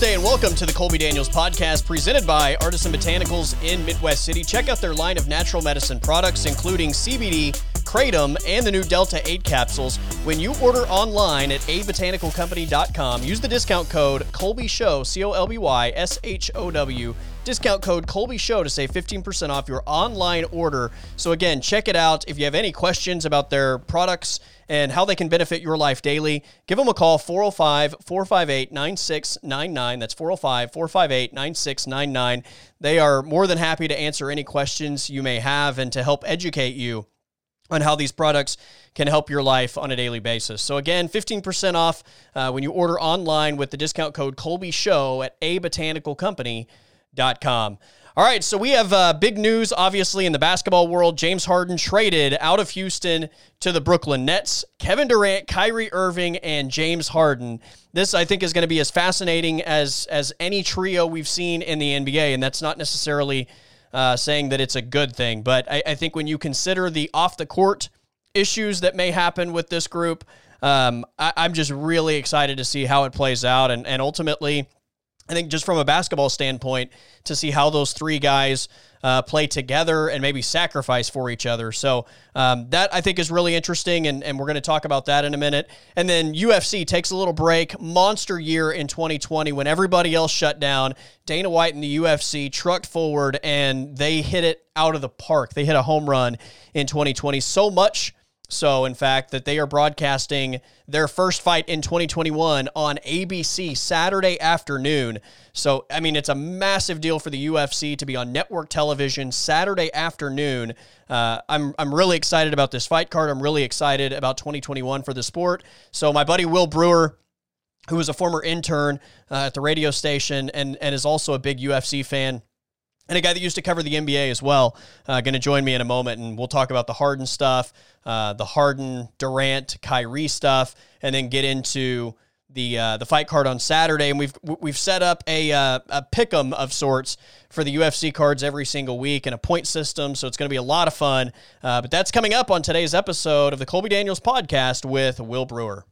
Thursday and welcome to the Colby Daniels podcast presented by Artisan Botanicals in Midwest City. Check out their line of natural medicine products, including CBD, Kratom, and the new Delta 8 capsules. When you order online at abotanicalcompany.com, use the discount code Colby Show, C O L B Y S H O W, discount code Colby Show to save 15% off your online order. So, again, check it out. If you have any questions about their products, and how they can benefit your life daily, give them a call 405 458 9699. That's 405 458 9699. They are more than happy to answer any questions you may have and to help educate you on how these products can help your life on a daily basis. So again, 15% off uh, when you order online with the discount code Colby Show at abotanicalcompany.com. All right, so we have uh, big news, obviously, in the basketball world. James Harden traded out of Houston to the Brooklyn Nets. Kevin Durant, Kyrie Irving, and James Harden. This, I think, is going to be as fascinating as as any trio we've seen in the NBA, and that's not necessarily uh, saying that it's a good thing. But I, I, think when you consider the off the court issues that may happen with this group, um, I, I'm just really excited to see how it plays out, and and ultimately I think just from a basketball standpoint, to see how those three guys uh, play together and maybe sacrifice for each other. So um, that I think is really interesting, and, and we're going to talk about that in a minute. And then UFC takes a little break. Monster year in 2020 when everybody else shut down. Dana White and the UFC trucked forward and they hit it out of the park. They hit a home run in 2020. So much so, in fact, that they are broadcasting their first fight in 2021 on ABC Saturday afternoon. So, I mean, it's a massive deal for the UFC to be on network television Saturday afternoon. Uh, I'm, I'm really excited about this fight card. I'm really excited about 2021 for the sport. So, my buddy Will Brewer, who is a former intern uh, at the radio station and, and is also a big UFC fan, and a guy that used to cover the NBA as well, uh, going to join me in a moment, and we'll talk about the Harden stuff, uh, the Harden, Durant, Kyrie stuff, and then get into the uh, the fight card on Saturday. And we've we've set up a uh, a pick'em of sorts for the UFC cards every single week and a point system, so it's going to be a lot of fun. Uh, but that's coming up on today's episode of the Colby Daniels podcast with Will Brewer.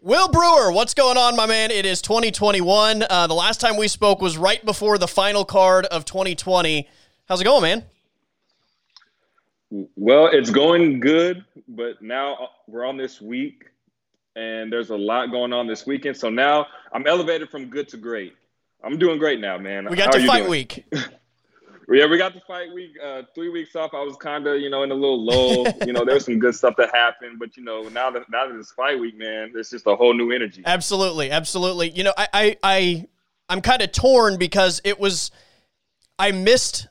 Will Brewer, what's going on, my man? It is 2021. Uh, the last time we spoke was right before the final card of 2020. How's it going, man? Well, it's going good, but now we're on this week, and there's a lot going on this weekend. So now I'm elevated from good to great. I'm doing great now, man. We got How to fight doing? week. Yeah, we got the fight week, uh, three weeks off. I was kind of, you know, in a little lull. you know, there was some good stuff that happened, but you know, now that now that it's fight week, man, it's just a whole new energy. Absolutely, absolutely. You know, I, I, I I'm kind of torn because it was, I missed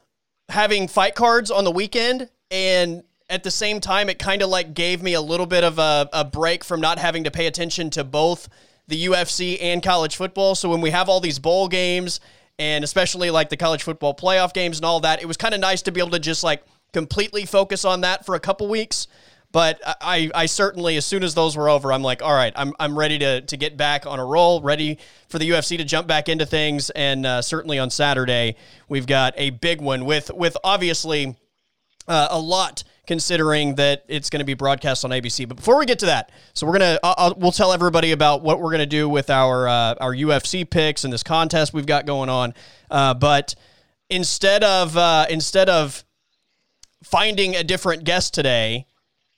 having fight cards on the weekend, and at the same time, it kind of like gave me a little bit of a, a break from not having to pay attention to both the UFC and college football. So when we have all these bowl games and especially like the college football playoff games and all that. It was kind of nice to be able to just like completely focus on that for a couple weeks. But I, I certainly, as soon as those were over, I'm like, all right, I'm, I'm ready to, to get back on a roll, ready for the UFC to jump back into things. And uh, certainly on Saturday, we've got a big one with, with obviously uh, a lot considering that it's going to be broadcast on ABC. But before we get to that, so we're gonna I'll, we'll tell everybody about what we're gonna do with our uh, our UFC picks and this contest we've got going on. Uh, but instead of uh, instead of finding a different guest today.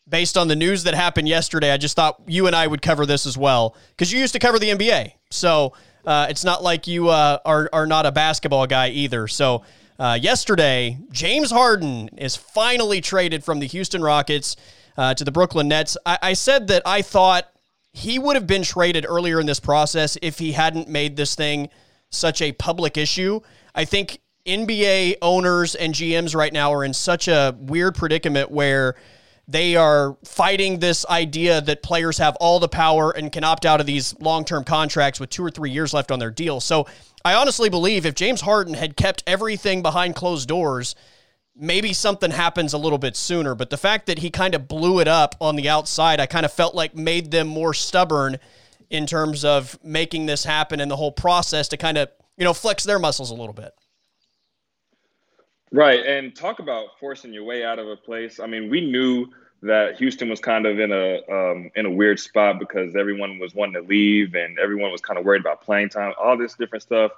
Based on the news that happened yesterday, I just thought you and I would cover this as well because you used to cover the NBA. So uh, it's not like you uh, are, are not a basketball guy either. So uh, yesterday, James Harden is finally traded from the Houston Rockets uh, to the Brooklyn Nets. I-, I said that I thought he would have been traded earlier in this process if he hadn't made this thing such a public issue. I think NBA owners and GMs right now are in such a weird predicament where they are fighting this idea that players have all the power and can opt out of these long term contracts with two or three years left on their deal. So I honestly believe if James Harden had kept everything behind closed doors, maybe something happens a little bit sooner. But the fact that he kind of blew it up on the outside, I kind of felt like made them more stubborn in terms of making this happen and the whole process to kind of, you know, flex their muscles a little bit. Right. And talk about forcing your way out of a place. I mean, we knew that Houston was kind of in a um, in a weird spot because everyone was wanting to leave and everyone was kind of worried about playing time, all this different stuff.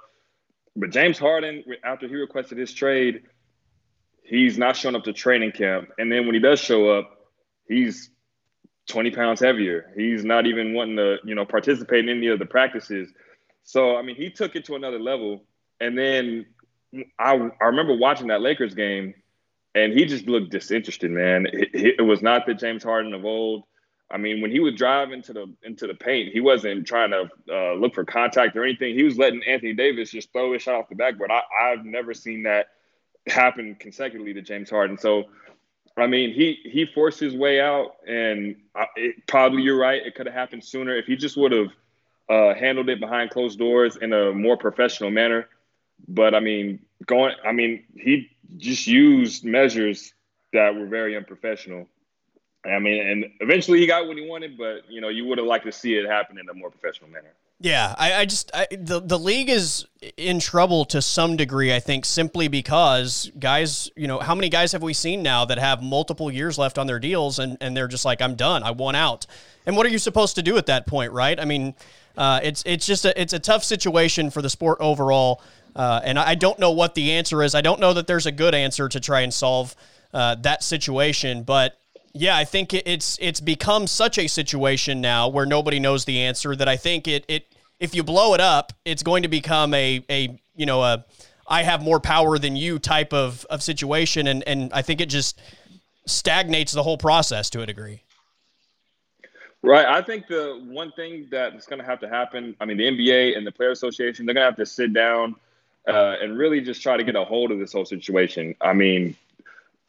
But James Harden, after he requested his trade, he's not showing up to training camp, and then when he does show up, he's 20 pounds heavier. He's not even wanting to, you know, participate in any of the practices. So I mean, he took it to another level. And then I I remember watching that Lakers game and he just looked disinterested, man. It, it, was not the James Harden of old. I mean, when he would drive into the into the paint, he wasn't trying to uh, look for contact or anything. He was letting Anthony Davis just throw his shot off the backboard. I, I've never seen that happen consecutively to James Harden. So, I mean, he he forced his way out, and it, probably you're right. It could have happened sooner if he just would have uh, handled it behind closed doors in a more professional manner. But I mean, going, I mean, he just used measures that were very unprofessional. I mean, and eventually he got what he wanted, but you know, you would have liked to see it happen in a more professional manner. Yeah, I, I just I, the the league is in trouble to some degree. I think simply because guys, you know, how many guys have we seen now that have multiple years left on their deals, and and they're just like, I'm done, I want out. And what are you supposed to do at that point, right? I mean, uh, it's it's just a it's a tough situation for the sport overall. Uh, and I don't know what the answer is. I don't know that there's a good answer to try and solve uh, that situation. But yeah, I think it's it's become such a situation now where nobody knows the answer that I think it it if you blow it up, it's going to become a a you know a I have more power than you type of of situation, and and I think it just stagnates the whole process to a degree. Right. I think the one thing that's going to have to happen, I mean, the NBA and the Player Association, they're going to have to sit down uh, and really just try to get a hold of this whole situation. I mean,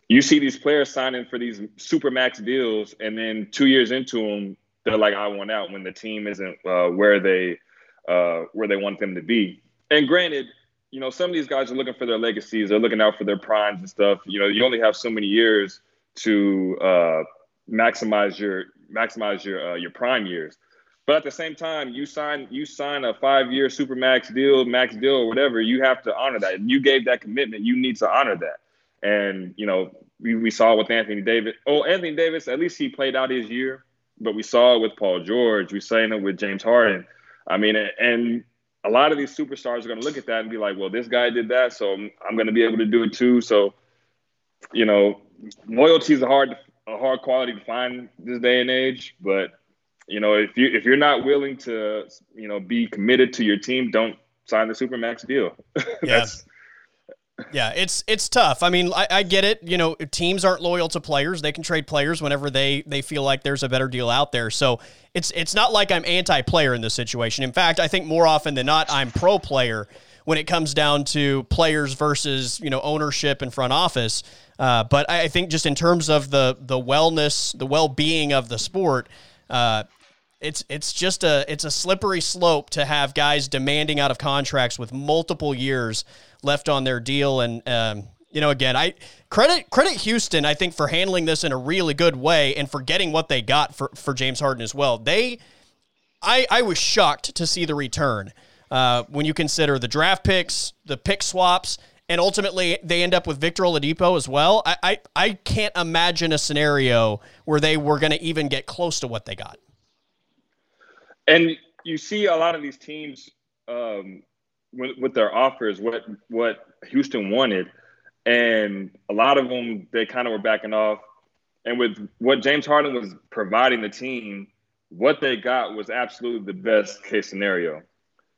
you see these players signing for these super max deals, and then two years into them, they're like, "I want out" when the team isn't uh, where they uh, where they want them to be. And granted, you know, some of these guys are looking for their legacies. They're looking out for their primes and stuff. You know, you only have so many years to uh, maximize your maximize your uh, your prime years. But at the same time, you sign you sign a five year super max deal, max deal, or whatever. You have to honor that. You gave that commitment. You need to honor that. And you know, we, we saw with Anthony Davis. Oh, Anthony Davis, at least he played out his year. But we saw it with Paul George. We saw it with James Harden. I mean, and a lot of these superstars are going to look at that and be like, "Well, this guy did that, so I'm, I'm going to be able to do it too." So, you know, loyalty is a hard a hard quality to find this day and age. But you know, if you if you're not willing to, you know, be committed to your team, don't sign the supermax deal. Yeah. yeah, it's it's tough. I mean, I, I, get it. You know, teams aren't loyal to players. They can trade players whenever they they feel like there's a better deal out there. So it's it's not like I'm anti-player in this situation. In fact, I think more often than not, I'm pro-player when it comes down to players versus you know ownership and front office. Uh, but I think just in terms of the the wellness, the well being of the sport, uh, it's it's just a it's a slippery slope to have guys demanding out of contracts with multiple years left on their deal. And um, you know again I credit credit Houston I think for handling this in a really good way and for getting what they got for for James Harden as well. They I I was shocked to see the return uh, when you consider the draft picks the pick swaps and ultimately they end up with Victor Oladipo as well. I I, I can't imagine a scenario where they were going to even get close to what they got and you see a lot of these teams um, with, with, their offers, what what Houston wanted, and a lot of them they kind of were backing off. And with what James Harden was providing the team, what they got was absolutely the best case scenario.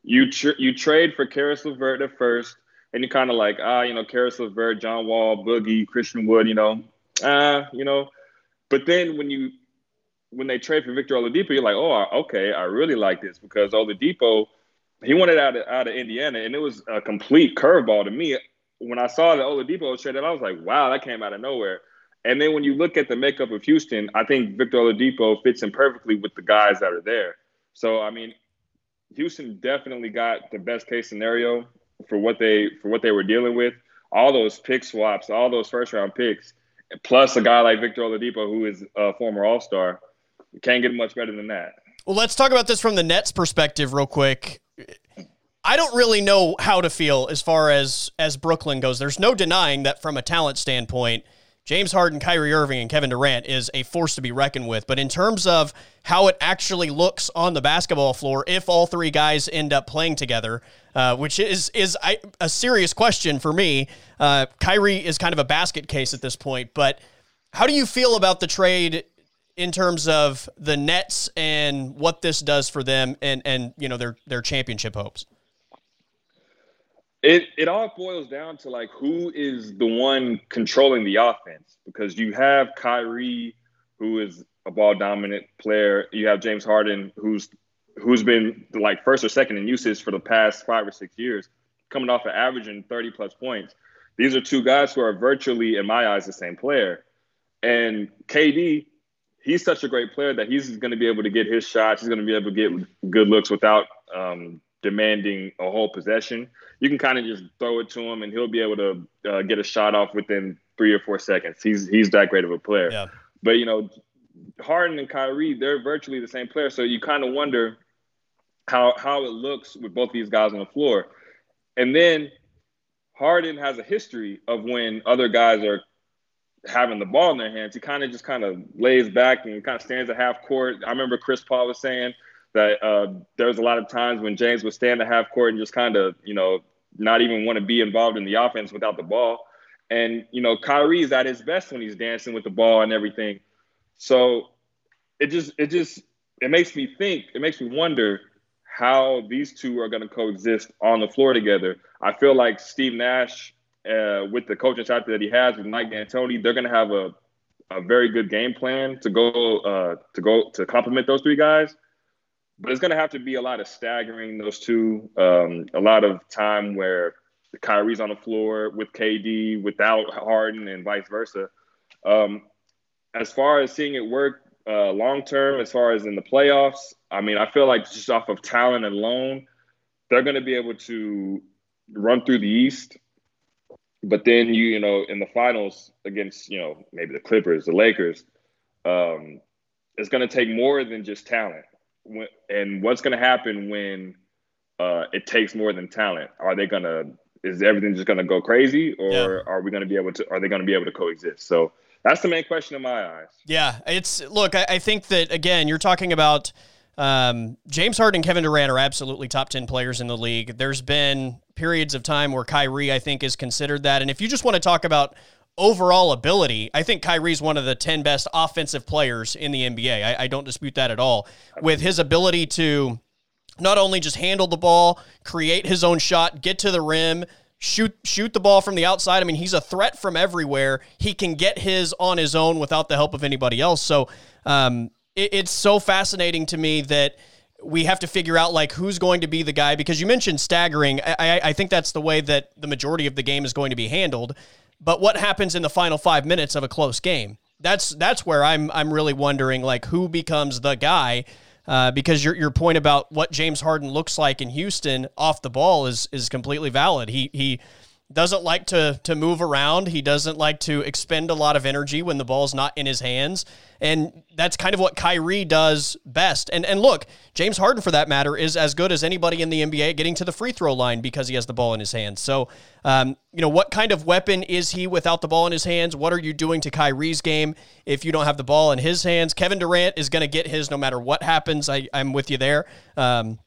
You tr- you trade for Caris LeVert at first, and you're kind of like, ah, you know, Caris LeVert, John Wall, Boogie, Christian Wood, you know, ah, you know. But then when you when they trade for Victor Oladipo, you're like, oh, okay, I really like this because Oladipo, he wanted out of, out of Indiana, and it was a complete curveball to me. When I saw that Oladipo was traded, I was like, wow, that came out of nowhere. And then when you look at the makeup of Houston, I think Victor Oladipo fits in perfectly with the guys that are there. So I mean, Houston definitely got the best case scenario for what they for what they were dealing with. All those pick swaps, all those first round picks, plus a guy like Victor Oladipo, who is a former All Star. You can't get much better than that. Well, let's talk about this from the Nets' perspective, real quick. I don't really know how to feel as far as as Brooklyn goes. There's no denying that from a talent standpoint, James Harden, Kyrie Irving, and Kevin Durant is a force to be reckoned with. But in terms of how it actually looks on the basketball floor, if all three guys end up playing together, uh, which is is I, a serious question for me, uh, Kyrie is kind of a basket case at this point. But how do you feel about the trade in terms of the Nets and what this does for them and and you know their their championship hopes? It it all boils down to like who is the one controlling the offense because you have Kyrie who is a ball dominant player. You have James Harden who's who's been like first or second in usage for the past five or six years, coming off of averaging 30 plus points. These are two guys who are virtually, in my eyes, the same player. And KD, he's such a great player that he's going to be able to get his shots. He's going to be able to get good looks without um, demanding a whole possession you can kind of just throw it to him and he'll be able to uh, get a shot off within three or four seconds. He's he's that great of a player. Yeah. But you know, Harden and Kyrie, they're virtually the same player. So you kind of wonder how how it looks with both these guys on the floor. And then Harden has a history of when other guys are having the ball in their hands, he kind of just kind of lays back and kind of stands at half court. I remember Chris Paul was saying that uh, there was a lot of times when James would stand at half court and just kind of, you know, not even want to be involved in the offense without the ball. And, you know, Kyrie is at his best when he's dancing with the ball and everything. So it just, it just, it makes me think, it makes me wonder how these two are going to coexist on the floor together. I feel like Steve Nash, uh, with the coaching staff that he has with Mike D'Antoni, they're going to have a, a very good game plan to go uh, to go to complement those three guys but it's going to have to be a lot of staggering those two. Um, a lot of time where the Kyrie's on the floor with KD without Harden and vice versa. Um, as far as seeing it work uh, long term, as far as in the playoffs, I mean, I feel like just off of talent alone, they're going to be able to run through the East. But then you, you know, in the finals against, you know, maybe the Clippers, the Lakers, um, it's going to take more than just talent when, and what's going to happen when uh, it takes more than talent? Are they going to is everything just going to go crazy, or yeah. are we going to be able to? Are they going to be able to coexist? So that's the main question in my eyes. Yeah, it's look. I, I think that again, you're talking about um, James Harden and Kevin Durant are absolutely top ten players in the league. There's been periods of time where Kyrie, I think, is considered that. And if you just want to talk about overall ability, I think Kyrie's one of the 10 best offensive players in the NBA. I, I, don't dispute that at all. With his ability to not only just handle the ball, create his own shot, get to the rim, shoot shoot the ball from the outside. I mean, he's a threat from everywhere. He can get his on his own without the help of anybody else. So um, it, it's so fascinating to me that we have to figure out like who's going to be the guy because you mentioned staggering. I, I think that's the way that the majority of the game is going to be handled. But what happens in the final five minutes of a close game? That's that's where I'm I'm really wondering like who becomes the guy. Uh, because your your point about what James Harden looks like in Houston off the ball is is completely valid. He he doesn't like to to move around. He doesn't like to expend a lot of energy when the ball's not in his hands. And that's kind of what Kyrie does best. And and look, James Harden for that matter is as good as anybody in the NBA getting to the free throw line because he has the ball in his hands. So, um, you know, what kind of weapon is he without the ball in his hands? What are you doing to Kyrie's game if you don't have the ball in his hands? Kevin Durant is going to get his no matter what happens. I, I'm with you there. Um,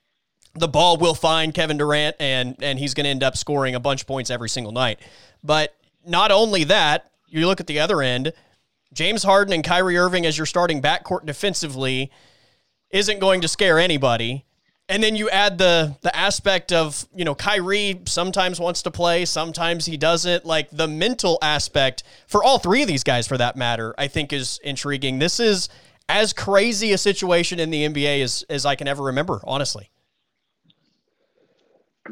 the ball will find Kevin Durant and and he's going to end up scoring a bunch of points every single night. But not only that, you look at the other end, James Harden and Kyrie Irving as your starting backcourt defensively isn't going to scare anybody. And then you add the the aspect of, you know, Kyrie sometimes wants to play, sometimes he doesn't. Like the mental aspect for all three of these guys for that matter, I think is intriguing. This is as crazy a situation in the NBA as, as I can ever remember, honestly.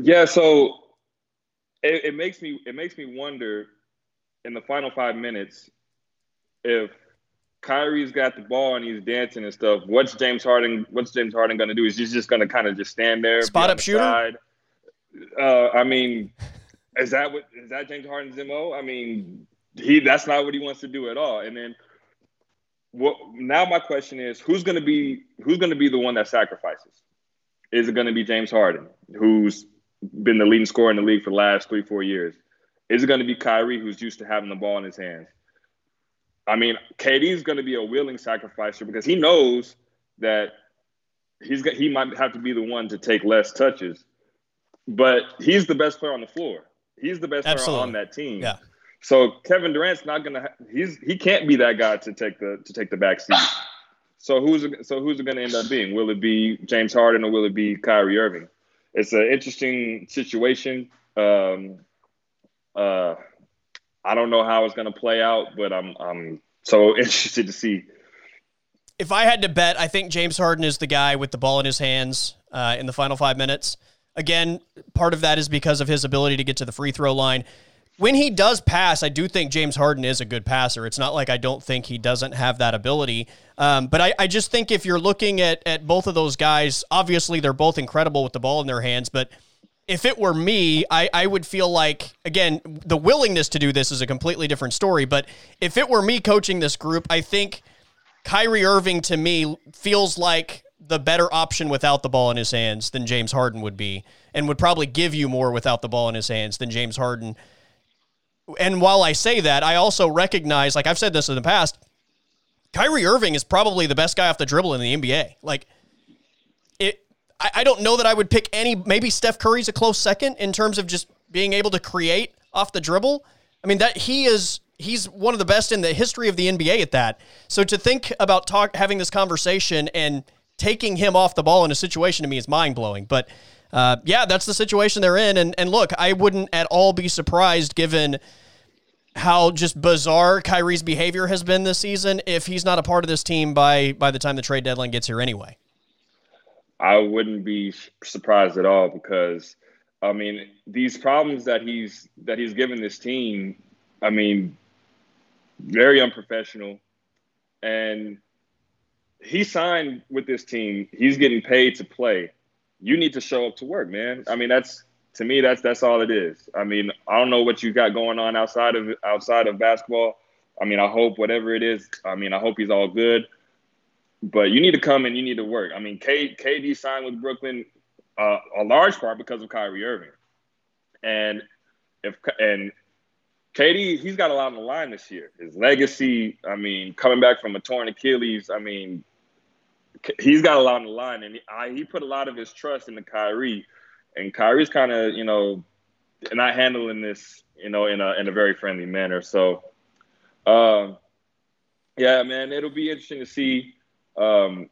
Yeah, so it, it makes me it makes me wonder in the final five minutes if Kyrie's got the ball and he's dancing and stuff. What's James Harden? What's James Harden going to do? Is he's just going to kind of just stand there, spot up shooter? Side? Uh, I mean, is that what is that James Harden's mo? I mean, he that's not what he wants to do at all. And then, what? Now my question is, who's going to be who's going to be the one that sacrifices? Is it going to be James Harden, who's been the leading scorer in the league for the last three, four years? Is it going to be Kyrie, who's used to having the ball in his hands? I mean, KD's going to be a willing sacrificer because he knows that he's he might have to be the one to take less touches, but he's the best player on the floor. He's the best Absolutely. player on that team. Yeah. So Kevin Durant's not gonna. He's he can't be that guy to take the to take the back seat. So who's so who's it going to end up being? Will it be James Harden or will it be Kyrie Irving? It's an interesting situation. Um, uh, I don't know how it's going to play out, but I'm I'm so interested to see. If I had to bet, I think James Harden is the guy with the ball in his hands uh, in the final five minutes. Again, part of that is because of his ability to get to the free throw line when he does pass, I do think James Harden is a good passer. It's not like I don't think he doesn't have that ability. Um, but I, I, just think if you're looking at, at both of those guys, obviously they're both incredible with the ball in their hands. But if it were me, I, I would feel like, again, the willingness to do this is a completely different story. But if it were me coaching this group, I think Kyrie Irving to me feels like the better option without the ball in his hands than James Harden would be, and would probably give you more without the ball in his hands than James Harden and while I say that, I also recognize, like I've said this in the past, Kyrie Irving is probably the best guy off the dribble in the NBA. Like, it, I, I don't know that I would pick any. Maybe Steph Curry's a close second in terms of just being able to create off the dribble. I mean that he is he's one of the best in the history of the NBA at that. So to think about talk having this conversation and taking him off the ball in a situation to me is mind blowing. But uh, yeah, that's the situation they're in. And and look, I wouldn't at all be surprised given how just bizarre Kyrie's behavior has been this season if he's not a part of this team by by the time the trade deadline gets here anyway. I wouldn't be surprised at all because I mean these problems that he's that he's given this team, I mean, very unprofessional, and he signed with this team. He's getting paid to play you need to show up to work, man. I mean, that's to me, that's that's all it is. I mean, I don't know what you got going on outside of outside of basketball. I mean, I hope whatever it is. I mean, I hope he's all good. But you need to come and you need to work. I mean, K, KD signed with Brooklyn uh, a large part because of Kyrie Irving, and if and KD, he's got a lot on the line this year. His legacy. I mean, coming back from a torn Achilles. I mean, he's got a lot on the line, and he, I, he put a lot of his trust into Kyrie, and Kyrie's kind of you know not handling this you know in a in a very friendly manner. So, um, yeah, man, it'll be interesting to see. Um,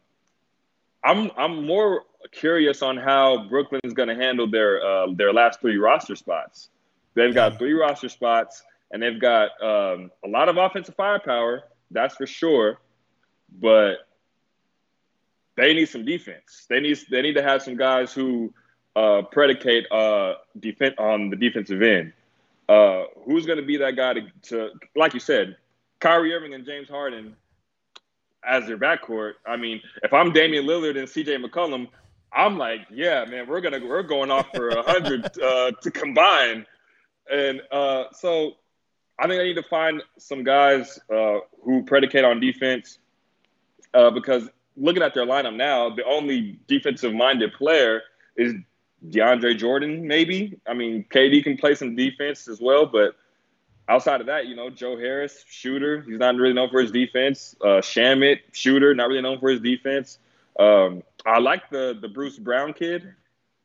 I'm I'm more curious on how Brooklyn's going to handle their uh, their last three roster spots. They've got three roster spots, and they've got um, a lot of offensive firepower. That's for sure, but they need some defense. They need they need to have some guys who uh, predicate uh, defense on the defensive end. Uh, who's going to be that guy to, to, like you said, Kyrie Irving and James Harden as their backcourt? I mean, if I'm Damian Lillard and C.J. McCollum, I'm like, yeah, man, we're gonna we're going off for a hundred uh, to combine, and uh, so I think I need to find some guys uh, who predicate on defense because looking at their lineup now, the only defensive minded player is DeAndre Jordan, maybe. I mean, KD can play some defense as well, but outside of that, you know, Joe Harris, shooter. He's not really known for his defense. Uh, Shamet, shooter, not really known for his defense. Um, I like the the Bruce Brown kid.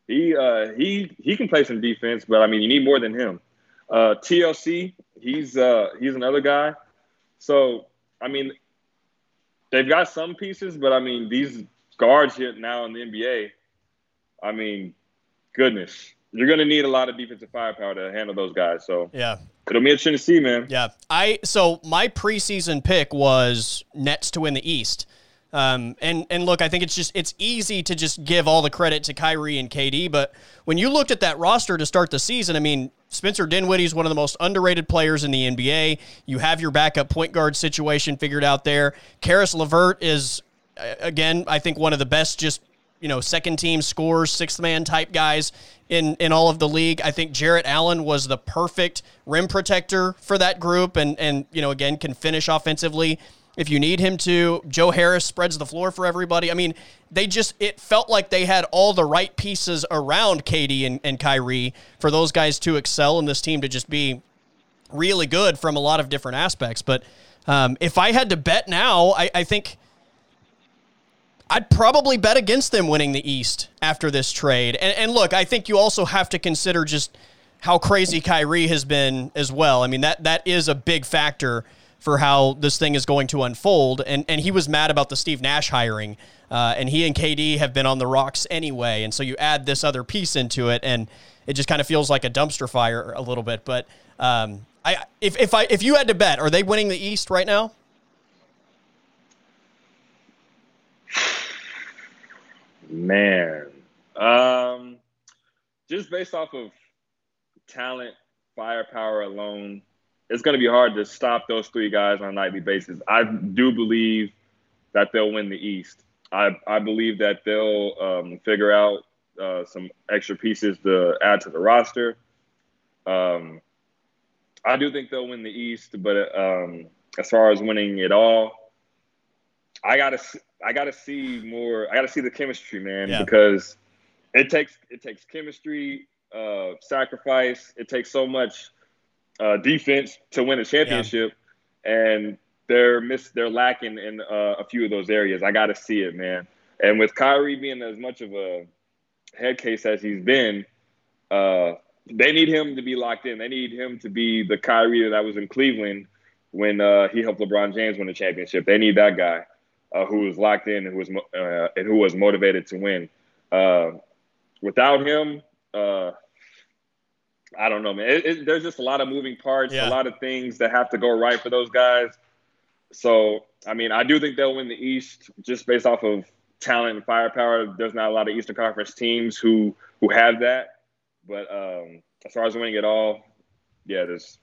He uh, he he can play some defense, but I mean, you need more than him. Uh, TLC, he's uh, he's another guy. So I mean, they've got some pieces, but I mean, these guards here now in the NBA, I mean, goodness, you're going to need a lot of defensive firepower to handle those guys. So yeah, it'll be interesting to see, man. Yeah, I so my preseason pick was Nets to win the East. Um, and and look, I think it's just it's easy to just give all the credit to Kyrie and KD, but when you looked at that roster to start the season, I mean, Spencer Dinwiddie is one of the most underrated players in the NBA. You have your backup point guard situation figured out there. Caris LeVert is again, I think one of the best just you know second team scores, sixth man type guys in in all of the league. I think Jarrett Allen was the perfect rim protector for that group, and and you know again can finish offensively if you need him to. Joe Harris spreads the floor for everybody. I mean, they just, it felt like they had all the right pieces around KD and, and Kyrie for those guys to excel and this team to just be really good from a lot of different aspects. But Um, if I had to bet now, I, I think I'd probably bet against them winning the East after this trade. And, and look, I think you also have to consider just how crazy Kyrie has been as well. I mean, that that is a big factor for how this thing is going to unfold. And and he was mad about the Steve Nash hiring. Uh, and he and KD have been on the rocks anyway. And so you add this other piece into it, and it just kind of feels like a dumpster fire a little bit. But um, I if if I if you had to bet, are they winning the East right now? Man, um, just based off of talent, firepower alone, it's going to be hard to stop those three guys on a nightly basis. I do believe that they'll win the East. I, I believe that they'll um, figure out uh, some extra pieces to add to the roster. Um, I do think they'll win the East, but um, as far as winning it all, I gotta I gotta see more. I gotta see the chemistry, man, yeah. because it takes it takes chemistry, uh, sacrifice. It takes so much uh, defense to win a championship, yeah. and they're miss they're lacking in uh, a few of those areas. I got to see it, man. And with Kyrie being as much of a head case as he's been, uh, they need him to be locked in. They need him to be the Kyrie that was in Cleveland when uh, he helped LeBron James win the championship. They need that guy uh, who was locked in and who was uh, and who was motivated to win. Uh, without him, uh, I don't know, man. It, it, there's just a lot of moving parts, yeah. a lot of things that have to go right for those guys. So, I mean, I do think they'll win the East just based off of talent and firepower. There's not a lot of Eastern Conference teams who who have that. But um, as far as winning it all, yeah, there's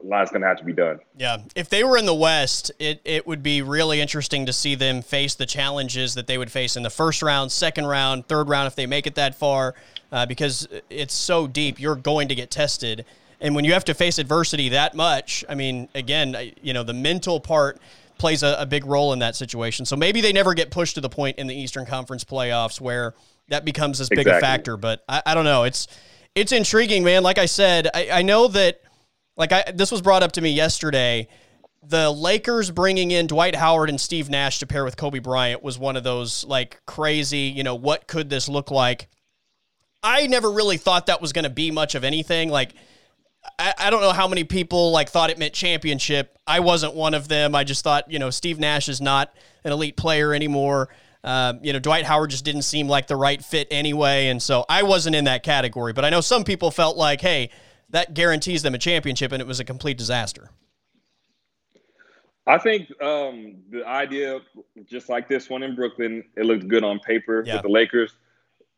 a lot's going to have to be done. Yeah. If they were in the West, it, it would be really interesting to see them face the challenges that they would face in the first round, second round, third round if they make it that far, uh, because it's so deep. You're going to get tested. And when you have to face adversity that much, I mean, again, you know, the mental part plays a, a big role in that situation. So maybe they never get pushed to the point in the Eastern Conference playoffs where that becomes as big exactly. a factor. But I, I don't know. It's it's intriguing, man. Like I said, I, I know that like I this was brought up to me yesterday. The Lakers bringing in Dwight Howard and Steve Nash to pair with Kobe Bryant was one of those like crazy, you know, what could this look like? I never really thought that was going to be much of anything. Like, I, I don't know how many people like thought it meant championship. I wasn't one of them. I just thought, you know, Steve Nash is not an elite player anymore. Um, you know, Dwight Howard just didn't seem like the right fit anyway. And so I wasn't in that category. But I know some people felt like, hey, that guarantees them a championship, and it was a complete disaster. I think um, the idea, just like this one in Brooklyn, it looked good on paper yeah. with the Lakers,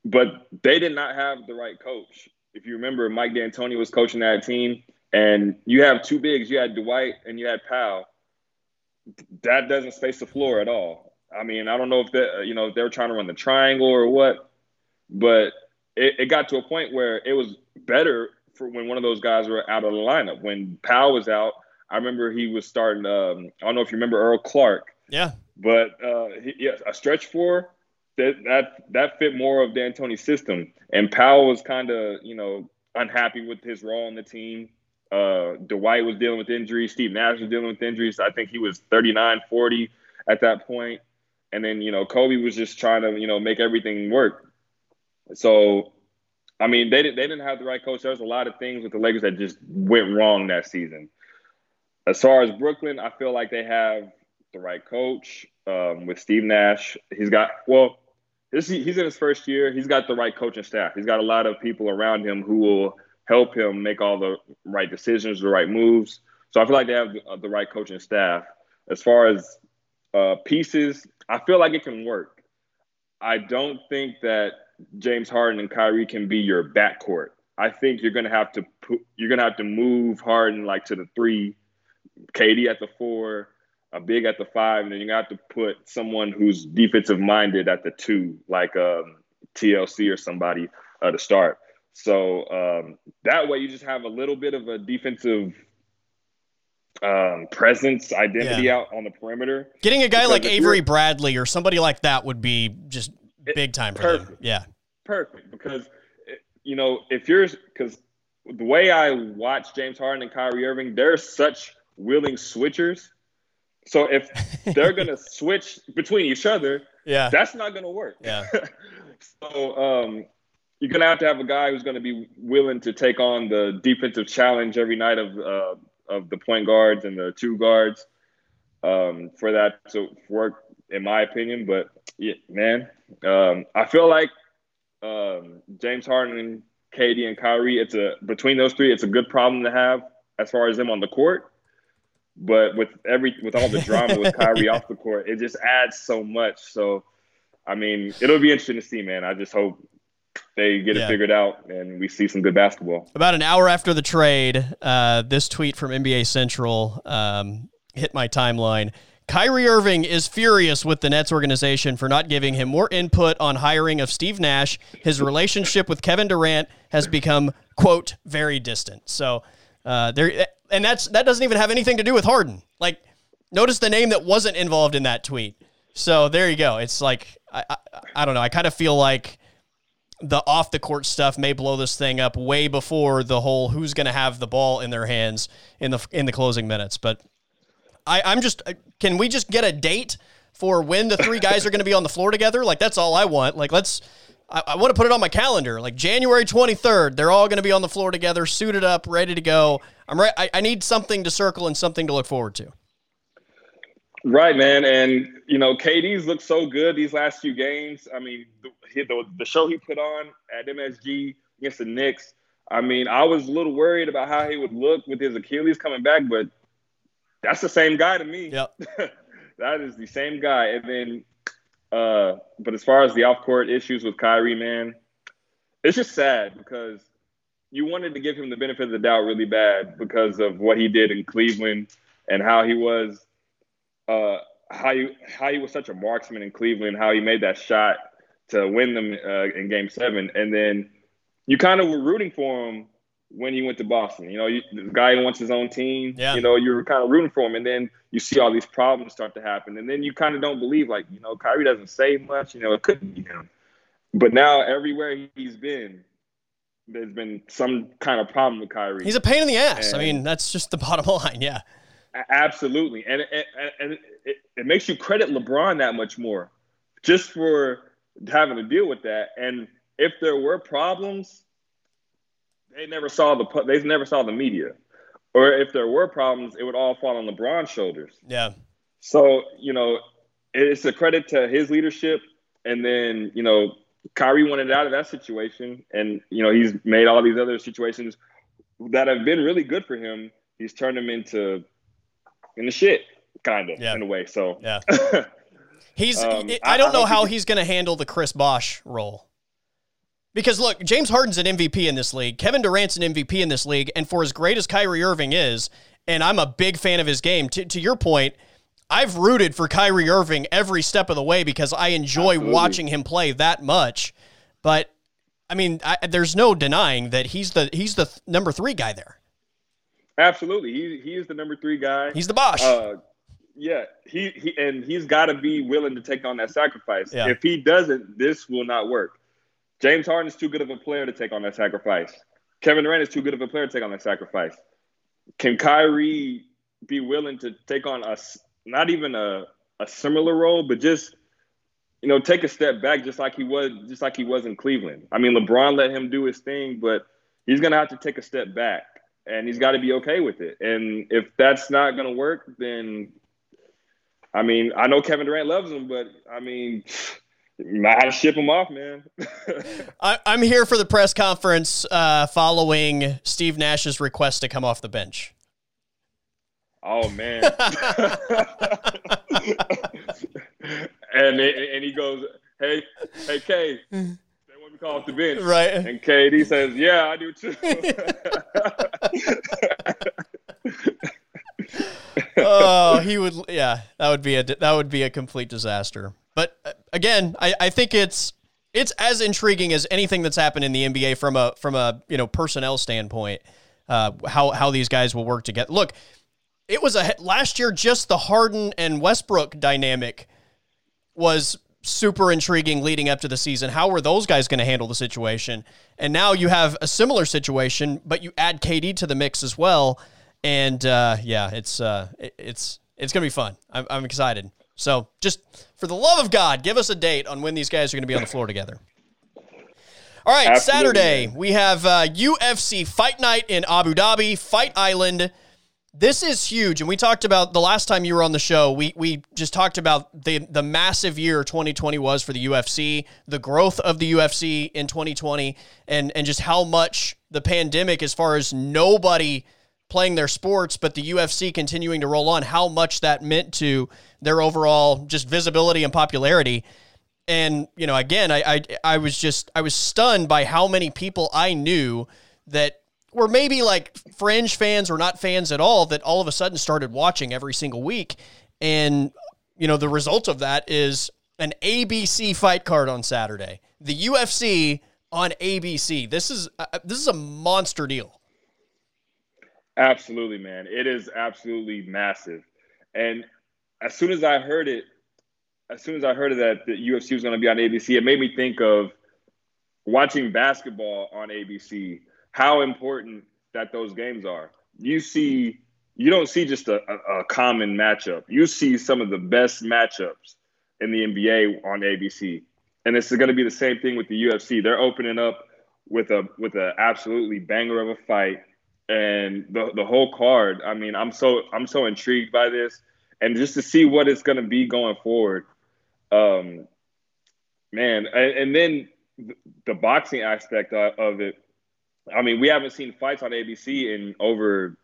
but they did not have the right coach. If you remember, Mike D'Antoni was coaching that team, and you have two bigs. You had Dwight and you had Pau. That doesn't space the floor at all. I mean, I don't know if they, you know, if they were trying to run the triangle or what, but it, it got to a point where it was better for when one of those guys were out of the lineup. When Pau was out, I remember he was starting. Um, I don't know if you remember Earl Clark. Yeah. But uh, he, yeah, a stretch four that that that fit more of D'Antoni's system. And Pau was kind of you know unhappy with his role on the team. Uh, Dwight was dealing with injuries. Steve Nash was dealing with injuries. I think he was 39, 40 at that point. And then, you know, Kobe was just trying to, you know, make everything work. So I mean, they didn't they didn't have the right coach. There was a lot of things with the Lakers that just went wrong that season. As far as Brooklyn, I feel like they have the right coach um, with Steve Nash. He's got well, this, he's in his first year. He's got the right coaching staff. He's got a lot of people around him who will help him make all the right decisions, the right moves. So I feel like they have the, uh, the right coaching staff. As far as uh, pieces, I feel like it can work. I don't think that James Harden and Kyrie can be your backcourt. I think you're gonna have to put, you're gonna have to move Harden like to the three, KD at the four, a big at the five, and then you're have to put someone who's defensive minded at the two, like um, TLC or somebody uh, to start. So um, that way you just have a little bit of a defensive um, presence, identity yeah. out on the perimeter. Getting a guy because like Avery Bradley or somebody like that would be just big time for perfect. them. Yeah, perfect because you know if you're because the way I watch James Harden and Kyrie Irving, they're such willing switchers So if they're gonna switch between each other, yeah, that's not gonna work. Yeah. so um, you're gonna have to have a guy who's gonna be willing to take on the defensive challenge every night of uh, of the point guards and the two guards um, for that to work, in my opinion. But yeah, man, um, I feel like um, James Harden, KD, and Kyrie. It's a between those three, it's a good problem to have as far as them on the court. But with every with all the drama with Kyrie off the court, it just adds so much. So, I mean, it'll be interesting to see, man. I just hope they get yeah. it figured out and we see some good basketball. About an hour after the trade, uh, this tweet from NBA Central um, hit my timeline. Kyrie Irving is furious with the Nets organization for not giving him more input on hiring of Steve Nash. His relationship with Kevin Durant has become, quote, very distant. So uh, there, and that's that doesn't even have anything to do with Harden. Like, notice the name that wasn't involved in that tweet. So there you go. It's like I, I, I don't know. I kind of feel like the off the court stuff may blow this thing up way before the whole who's going to have the ball in their hands in the in the closing minutes. But I, I'm just can we just get a date for when the three guys are going to be on the floor together? Like that's all I want. Like let's I, I want to put it on my calendar. Like January 23rd, they're all going to be on the floor together, suited up, ready to go. I'm right. I, I need something to circle and something to look forward to. Right, man, and you know KD's looked so good these last few games. I mean, the, the, the show he put on at MSG against the Knicks. I mean, I was a little worried about how he would look with his Achilles coming back, but that's the same guy to me. Yep. that is the same guy. And then, uh, but as far as the off court issues with Kyrie, man, it's just sad because you wanted to give him the benefit of the doubt really bad because of what he did in Cleveland and how he was uh, how he how he was such a marksman in Cleveland, how he made that shot to win them uh, in Game Seven, and then you kind of were rooting for him when he went to Boston. You know, you, the guy wants his own team. Yeah. You know, you're kind of rooting for him, and then you see all these problems start to happen, and then you kind of don't believe, like, you know, Kyrie doesn't say much. You know, it couldn't be him. But now everywhere he's been, there's been some kind of problem with Kyrie. He's a pain in the ass. And I mean, that's just the bottom line. Yeah. Absolutely, and and, and it, it makes you credit LeBron that much more, just for having to deal with that. And if there were problems, they never saw the they never saw the media, or if there were problems, it would all fall on LeBron's shoulders. Yeah. So you know, it's a credit to his leadership, and then you know, Kyrie wanted out of that situation, and you know, he's made all these other situations that have been really good for him. He's turned them into in the shit, kind of yeah. in a way. So yeah, he's. Um, I, I don't know how he's going to handle the Chris Bosh role. Because look, James Harden's an MVP in this league. Kevin Durant's an MVP in this league, and for as great as Kyrie Irving is, and I'm a big fan of his game. To, to your point, I've rooted for Kyrie Irving every step of the way because I enjoy Absolutely. watching him play that much. But I mean, I, there's no denying that he's the he's the th- number three guy there. Absolutely, he he is the number three guy. He's the boss. Uh, yeah, he, he and he's got to be willing to take on that sacrifice. Yeah. If he doesn't, this will not work. James Harden is too good of a player to take on that sacrifice. Kevin Durant is too good of a player to take on that sacrifice. Can Kyrie be willing to take on a not even a, a similar role, but just you know take a step back, just like he was, just like he was in Cleveland. I mean, LeBron let him do his thing, but he's gonna have to take a step back and he's got to be okay with it. And if that's not to work, then I mean, I know Kevin Durant loves him, but I mean, might have to ship him off, man. I, am here for the press conference uh, following Steve Nash's request to come off the bench. Oh man! and and he goes, "Hey, hey, Kay, they want me call off the bench. Right. And KD says, "Yeah, I do too." oh, he would. Yeah, that would be a that would be a complete disaster. But uh, again, I, I think it's it's as intriguing as anything that's happened in the NBA from a from a you know personnel standpoint. Uh, how how these guys will work together. Look, it was a last year. Just the Harden and Westbrook dynamic was super intriguing leading up to the season. How were those guys going to handle the situation? And now you have a similar situation, but you add KD to the mix as well. And uh, yeah, it's uh, it's It's going to be fun. I'm, I'm excited. So, just for the love of God, give us a date on when these guys are going to be on the floor together. All right, Absolutely. Saturday we have uh, UFC Fight Night in Abu Dhabi, Fight Island. This is huge, and we talked about the last time you were on the show. We we just talked about the the massive year 2020 was for the UFC, the growth of the UFC in 2020, and and just how much the pandemic, as far as nobody playing their sports, but the UFC continuing to roll on, how much that meant to their overall just visibility and popularity. And you know, again, I I, I was just I was stunned by how many people I knew that were maybe like fringe fans or not fans at all that all of a sudden started watching every single week. And, you know, the result of that is an ABC fight card on Saturday. The UFC on ABC. This is uh, this is a monster deal. Absolutely, man. It is absolutely massive. And as soon as I heard it, as soon as I heard of that the UFC was going to be on ABC, it made me think of watching basketball on ABC how important that those games are. You see, you don't see just a, a, a common matchup. You see some of the best matchups in the NBA on ABC, and it's going to be the same thing with the UFC. They're opening up with a with an absolutely banger of a fight, and the the whole card. I mean, I'm so I'm so intrigued by this, and just to see what it's going to be going forward. Um, man, and, and then the boxing aspect of it I mean, we haven't seen fights on ABC in over.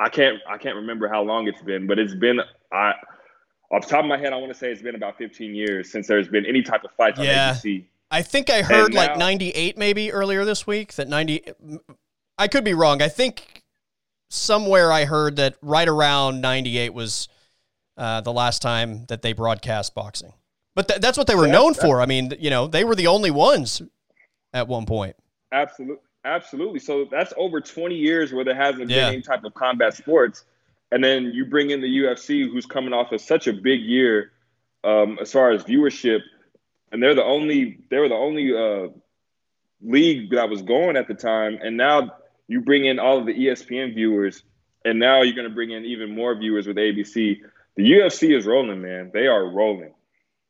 I can't. I can't remember how long it's been, but it's been. I off the top of my head, I want to say it's been about 15 years since there's been any type of fights yeah. on ABC. I think I heard now, like 98 maybe earlier this week that 90. I could be wrong. I think somewhere I heard that right around 98 was uh, the last time that they broadcast boxing. But th- that's what they were known for. I mean, you know, they were the only ones at one point. Absolutely. Absolutely. So that's over 20 years where there hasn't yeah. been any type of combat sports. And then you bring in the UFC, who's coming off of such a big year um, as far as viewership, and they're the only they were the only uh, league that was going at the time. And now you bring in all of the ESPN viewers, and now you're going to bring in even more viewers with ABC. The UFC is rolling, man. They are rolling.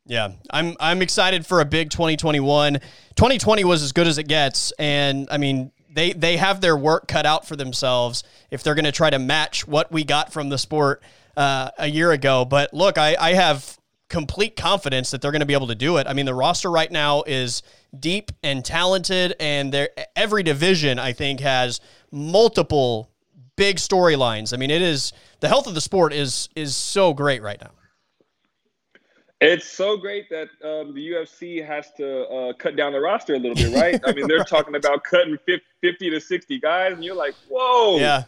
Yeah, I'm I'm excited for a big 2021. 2020 was as good as it gets, and I mean they they have their work cut out for themselves if they're going to try to match what we got from the sport uh, a year ago. But look, I, I have complete confidence that they're going to be able to do it. I mean, the roster right now is deep and talented, and every division I think has multiple big storylines. I mean, it is the health of the sport is is so great right now. It's so great that um, the UFC has to uh, cut down the roster a little bit, right? I mean, they're talking about cutting 50 to 60 guys, and you're like, whoa. Yeah.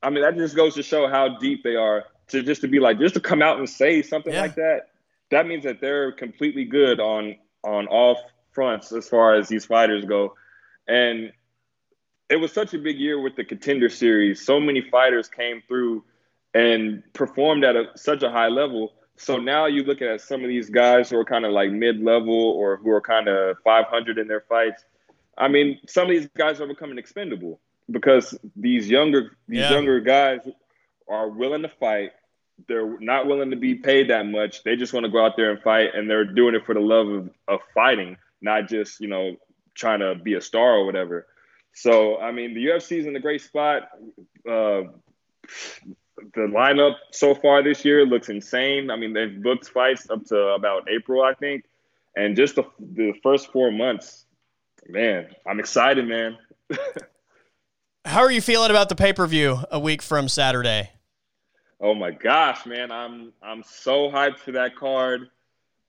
I mean, that just goes to show how deep they are. To just to be like, just to come out and say something yeah. like that, that means that they're completely good on on all fronts as far as these fighters go. And it was such a big year with the contender series. So many fighters came through and performed at a, such a high level so now you look at some of these guys who are kind of like mid level or who are kind of 500 in their fights. I mean, some of these guys are becoming expendable because these younger these yeah. younger guys are willing to fight. They're not willing to be paid that much. They just want to go out there and fight, and they're doing it for the love of, of fighting, not just you know trying to be a star or whatever. So I mean, the UFC is in a great spot. Uh, the lineup so far this year looks insane. I mean, they've booked fights up to about April, I think, and just the the first four months, man, I'm excited, man. How are you feeling about the pay per view a week from Saturday? Oh my gosh, man, I'm I'm so hyped for that card.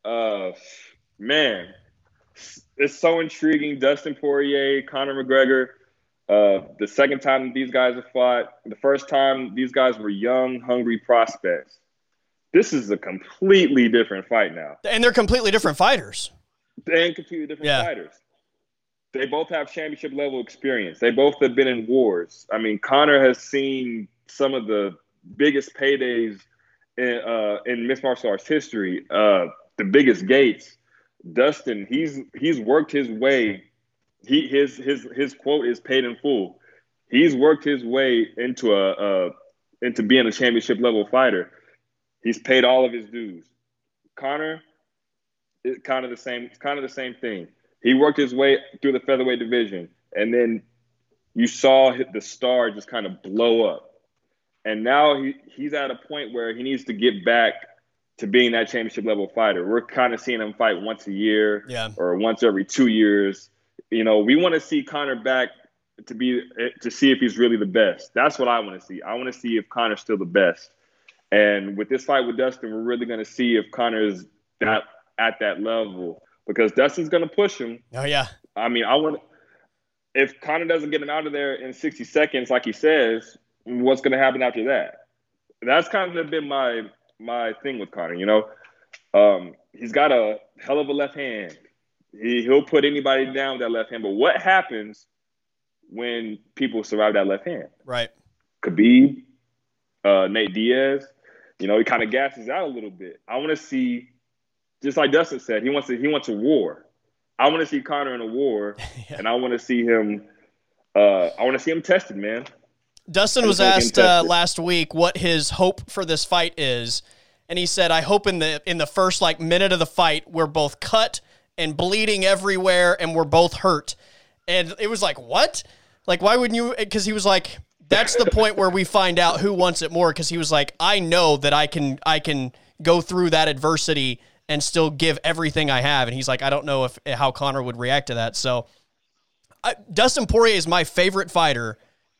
Uh, man, it's so intriguing. Dustin Poirier, Conor McGregor uh, the second time these guys have fought, the first time these guys were young, hungry prospects. This is a completely different fight now. And they're completely different fighters. And completely different yeah. fighters. They both have championship level experience. They both have been in wars. I mean, Conor has seen some of the biggest paydays in, uh, in mixed martial arts history, uh, the biggest gates. Dustin, he's he's worked his way he his his his quote is paid in full. He's worked his way into a, a into being a championship level fighter. He's paid all of his dues. Conor, it's kind of the same. It's kind of the same thing. He worked his way through the featherweight division, and then you saw the star just kind of blow up. And now he, he's at a point where he needs to get back to being that championship level fighter. We're kind of seeing him fight once a year yeah. or once every two years. You know, we want to see Conor back to be to see if he's really the best. That's what I want to see. I want to see if Conor's still the best. And with this fight with Dustin, we're really going to see if Conor's that at that level because Dustin's going to push him. Oh yeah. I mean, I want if Conor doesn't get him out of there in 60 seconds, like he says, what's going to happen after that? That's kind of been my my thing with Conor. You know, um, he's got a hell of a left hand. He he'll put anybody down with that left hand. But what happens when people survive that left hand? Right. Khabib, uh, Nate Diaz. You know, he kind of gasses out a little bit. I want to see, just like Dustin said, he wants to he wants a war. I want to see Conor in a war, yeah. and I want to see him. Uh, I want to see him tested, man. Dustin was asked uh, last week what his hope for this fight is, and he said, "I hope in the in the first like minute of the fight, we're both cut and bleeding everywhere, and we're both hurt." And it was like, "What? Like, why wouldn't you?" Because he was like, "That's the point where we find out who wants it more." Because he was like, "I know that I can I can go through that adversity and still give everything I have." And he's like, "I don't know if how Conor would react to that." So, I, Dustin Poirier is my favorite fighter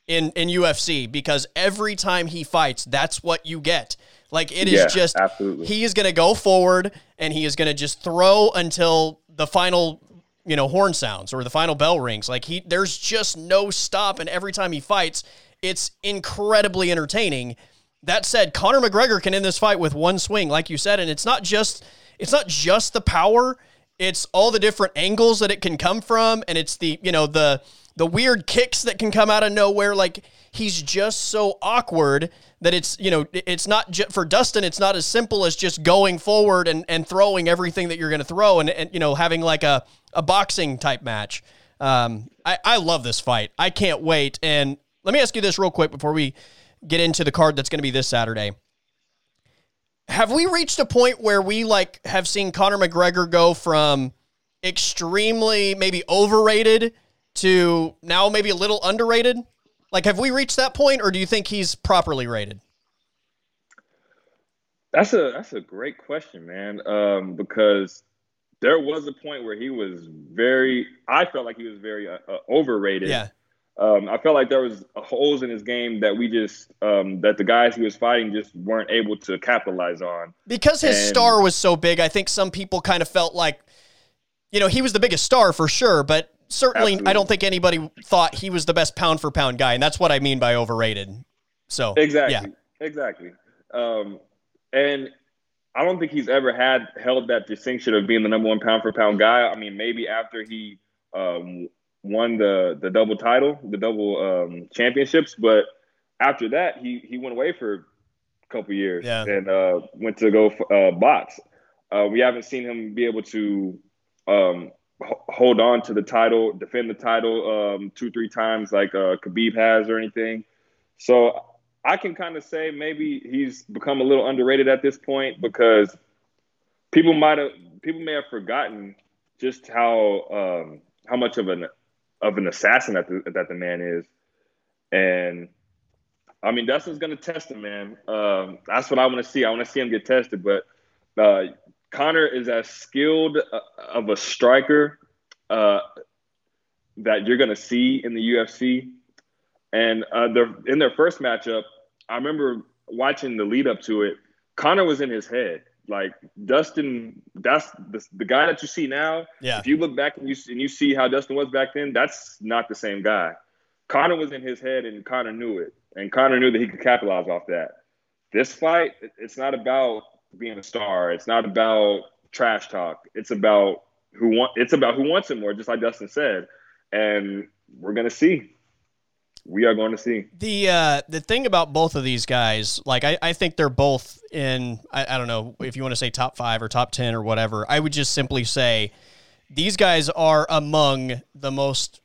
in in UFC because every time he fights, that's what you get. Like it is yeah, just absolutely. he is going to go forward and he is going to just throw until the final you know horn sounds or the final bell rings. Like he there's just no stop and every time he fights, it's incredibly entertaining. That said, Conor McGregor can end this fight with one swing like you said and it's not just it's not just the power, it's all the different angles that it can come from and it's the, you know, the the weird kicks that can come out of nowhere. Like he's just so awkward that it's you know it's not just for Dustin. It's not as simple as just going forward and, and throwing everything that you're going to throw and, and you know having like a a boxing type match. Um, I I love this fight. I can't wait. And let me ask you this real quick before we get into the card that's going to be this Saturday. Have we reached a point where we like have seen Conor McGregor go from extremely maybe overrated to now maybe a little underrated? Like, have we reached that point, or do you think he's properly rated? That's a that's a great question, man. Um, because there was a point where he was very. I felt like he was very uh, uh, overrated. Yeah. Um, I felt like there was holes in his game that we just um, that the guys he was fighting just weren't able to capitalize on because his and, star was so big. I think some people kind of felt like, you know, he was the biggest star for sure, but certainly Absolutely. I don't think anybody thought he was the best pound for pound guy, and that's what I mean by overrated. So exactly, yeah. exactly. Um, and I don't think he's ever had held that distinction of being the number one pound for pound guy. I mean, maybe after he um, won the the double title, the double um, championships, but after that, he he went away for a couple years yeah. and uh, went to go uh, box. Uh, we haven't seen him be able to um, hold on to the title, defend the title um, two, three times like uh, Khabib has or anything. So I can kind of say maybe he's become a little underrated at this point because people might have people may have forgotten just how um, how much of an of an assassin that the, that the man is, and I mean Dustin's to test him, man. Um, that's what I want to see. I want to see him get tested, but uh, Conor is as skilled uh, of a striker uh, that you're going to see in the UFC. And uh, in their first matchup, I remember watching the lead up to it. Conor was in his head. Like Dustin, that's the, the guy that you see now. Yeah. If you look back and you and you see how Dustin was back then, that's not the same guy. Conor was in his head, and Conor knew it, and Conor knew that he could capitalize off that. This fight, it's not about being a star. It's not about trash talk. It's about who want. It's about who wants it more, just like Dustin said, and we're gonna see. We are going to see the uh, the thing about both of these guys. Like I, I think they're both in. I, I don't know if you want to say top five or top ten or whatever. I would just simply say these guys are among the most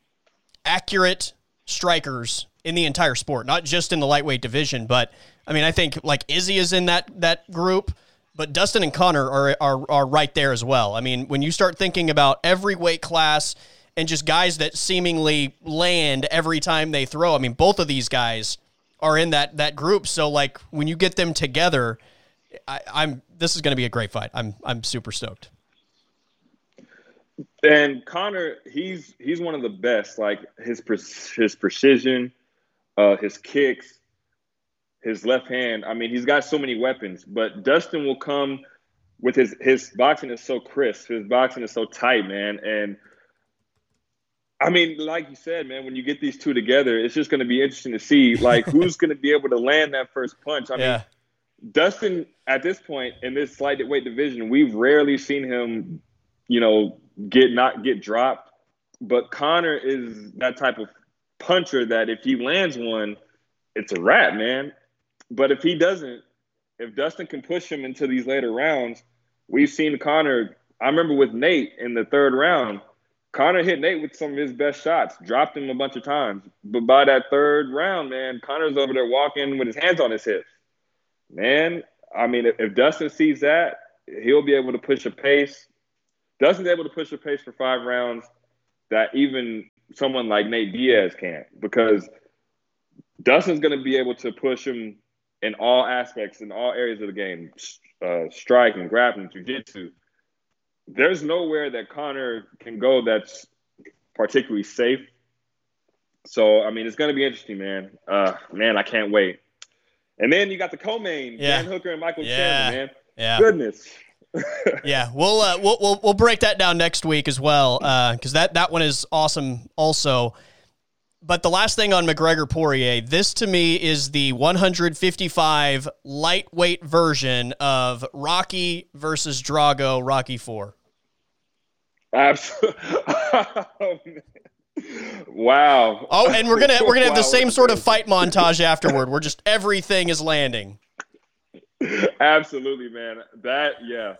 accurate strikers in the entire sport, not just in the lightweight division. But I mean, I think like Izzy is in that that group, but Dustin and Conor are are are right there as well. I mean, when you start thinking about every weight class and just guys that seemingly land every time they throw, I mean, both of these guys are in that that group. So like when you get them together, I, I'm this is going to be a great fight. I'm I'm super stoked. And Conor, he's he's one of the best. Like his his precision, uh, his kicks, his left hand. I mean, he's got so many weapons. But Dustin will come with his his boxing is so crisp. His boxing is so tight, man. And I mean, like you said, man, when you get these two together, it's just going to be interesting to see like who's going to be able to land that first punch. I yeah. mean, Dustin at this point in this slight weight division, we've rarely seen him, you know, get not get dropped. But Conor is that type of puncher that if he lands one, it's a wrap, man. But if he doesn't, if Dustin can push him into these later rounds, we've seen Conor. I remember with Nate in the third round, Conor hit Nate with some of his best shots, dropped him a bunch of times. But by that third round, man, Conor's over there walking with his hands on his hips. Man, I mean, if, if Dustin sees that, he'll be able to push a pace. Dustin's able to push a pace for five rounds that even someone like Nate Diaz can't because Dustin's going to be able to push him in all aspects, in all areas of the game, uh, striking, grappling, jiu-jitsu. There's nowhere that Conor can go that's particularly safe. So, I mean, it's going to be interesting, man. Uh, man, I can't wait. And then you got the co-main, yeah. Dan Hooker and Michael yeah. Chandler, man. Yeah. Goodness. yeah, we'll, uh, we'll we'll we'll break that down next week as well because uh, that that one is awesome also. But the last thing on McGregor Poirier, this to me is the 155 lightweight version of Rocky versus Drago, Rocky Four. Absolutely. Oh, wow. Oh, and we're gonna we're gonna have the same sort of fight montage afterward, where just everything is landing. Absolutely, man. That yeah,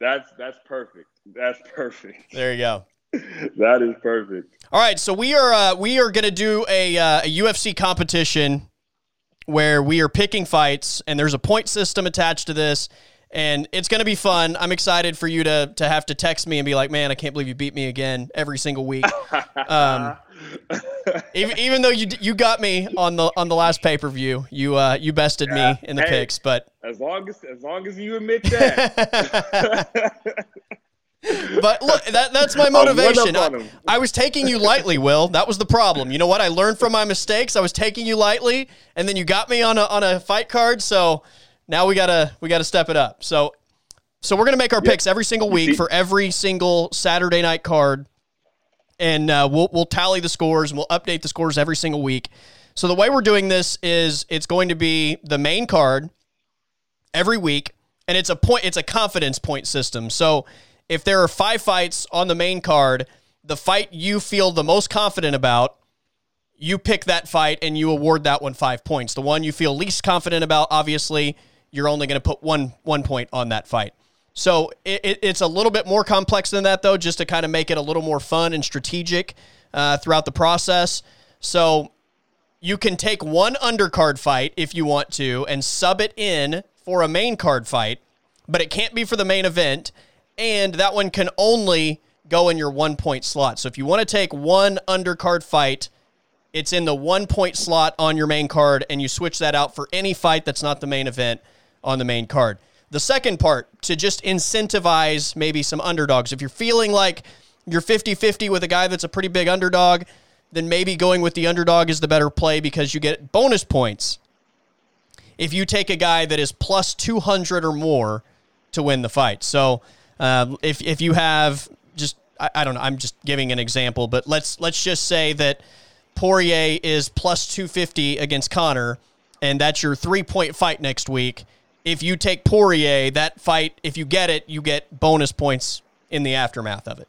that's that's perfect. That's perfect. There you go. that is perfect. All right, so we are uh, we are going to do a, uh, a UFC competition where we are picking fights, and there's a point system attached to this, and it's going to be fun. I'm excited for you to to have to text me and be like, "Man, I can't believe you beat me again every single week." Um, even, even though you you got me on the on the last pay per view, you uh, you bested yeah. me in the hey, picks, but as long as as long as you admit that. but look, that, that's my motivation. I, I, was taking you lightly, Will. That was the problem. You know what? I learned from my mistakes. I was taking you lightly, and then you got me on a on a fight card. So now we gotta we gotta step it up. So so we're gonna make our picks every single week for every single Saturday night card, and uh, we'll we'll tally the scores and we'll update the scores every single week. So the way we're doing this is it's going to be the main card every week, and it's a point. It's a confidence point system. So if there are five fights on the main card, the fight you feel the most confident about, you pick that fight and you award that one five points. The one you feel least confident about, obviously, you're only going to put one one point on that fight. So it, it, it's a little bit more complex than that, though, just to kind of make it a little more fun and strategic uh, throughout the process. So you can take one undercard fight if you want to and sub it in for a main card fight, but it can't be for the main event and that one can only go in your one point slot. So if you want to take one undercard fight, it's in the one point slot on your main card, and you switch that out for any fight that's not the main event on the main card. The second part, to just incentivize maybe some underdogs. If you're feeling like you're 50 50 with a guy that's a pretty big underdog, then maybe going with the underdog is the better play because you get bonus points. If you take a guy that is plus 200 or more to win the fight. So, um, if if you have just I, I, don't know, I'm just giving an example, but let's let's just say that Poirier is plus 250 against Conor, and that's your three point fight next week. If you take Poirier, that fight, if you get it, you get bonus points in the aftermath of it.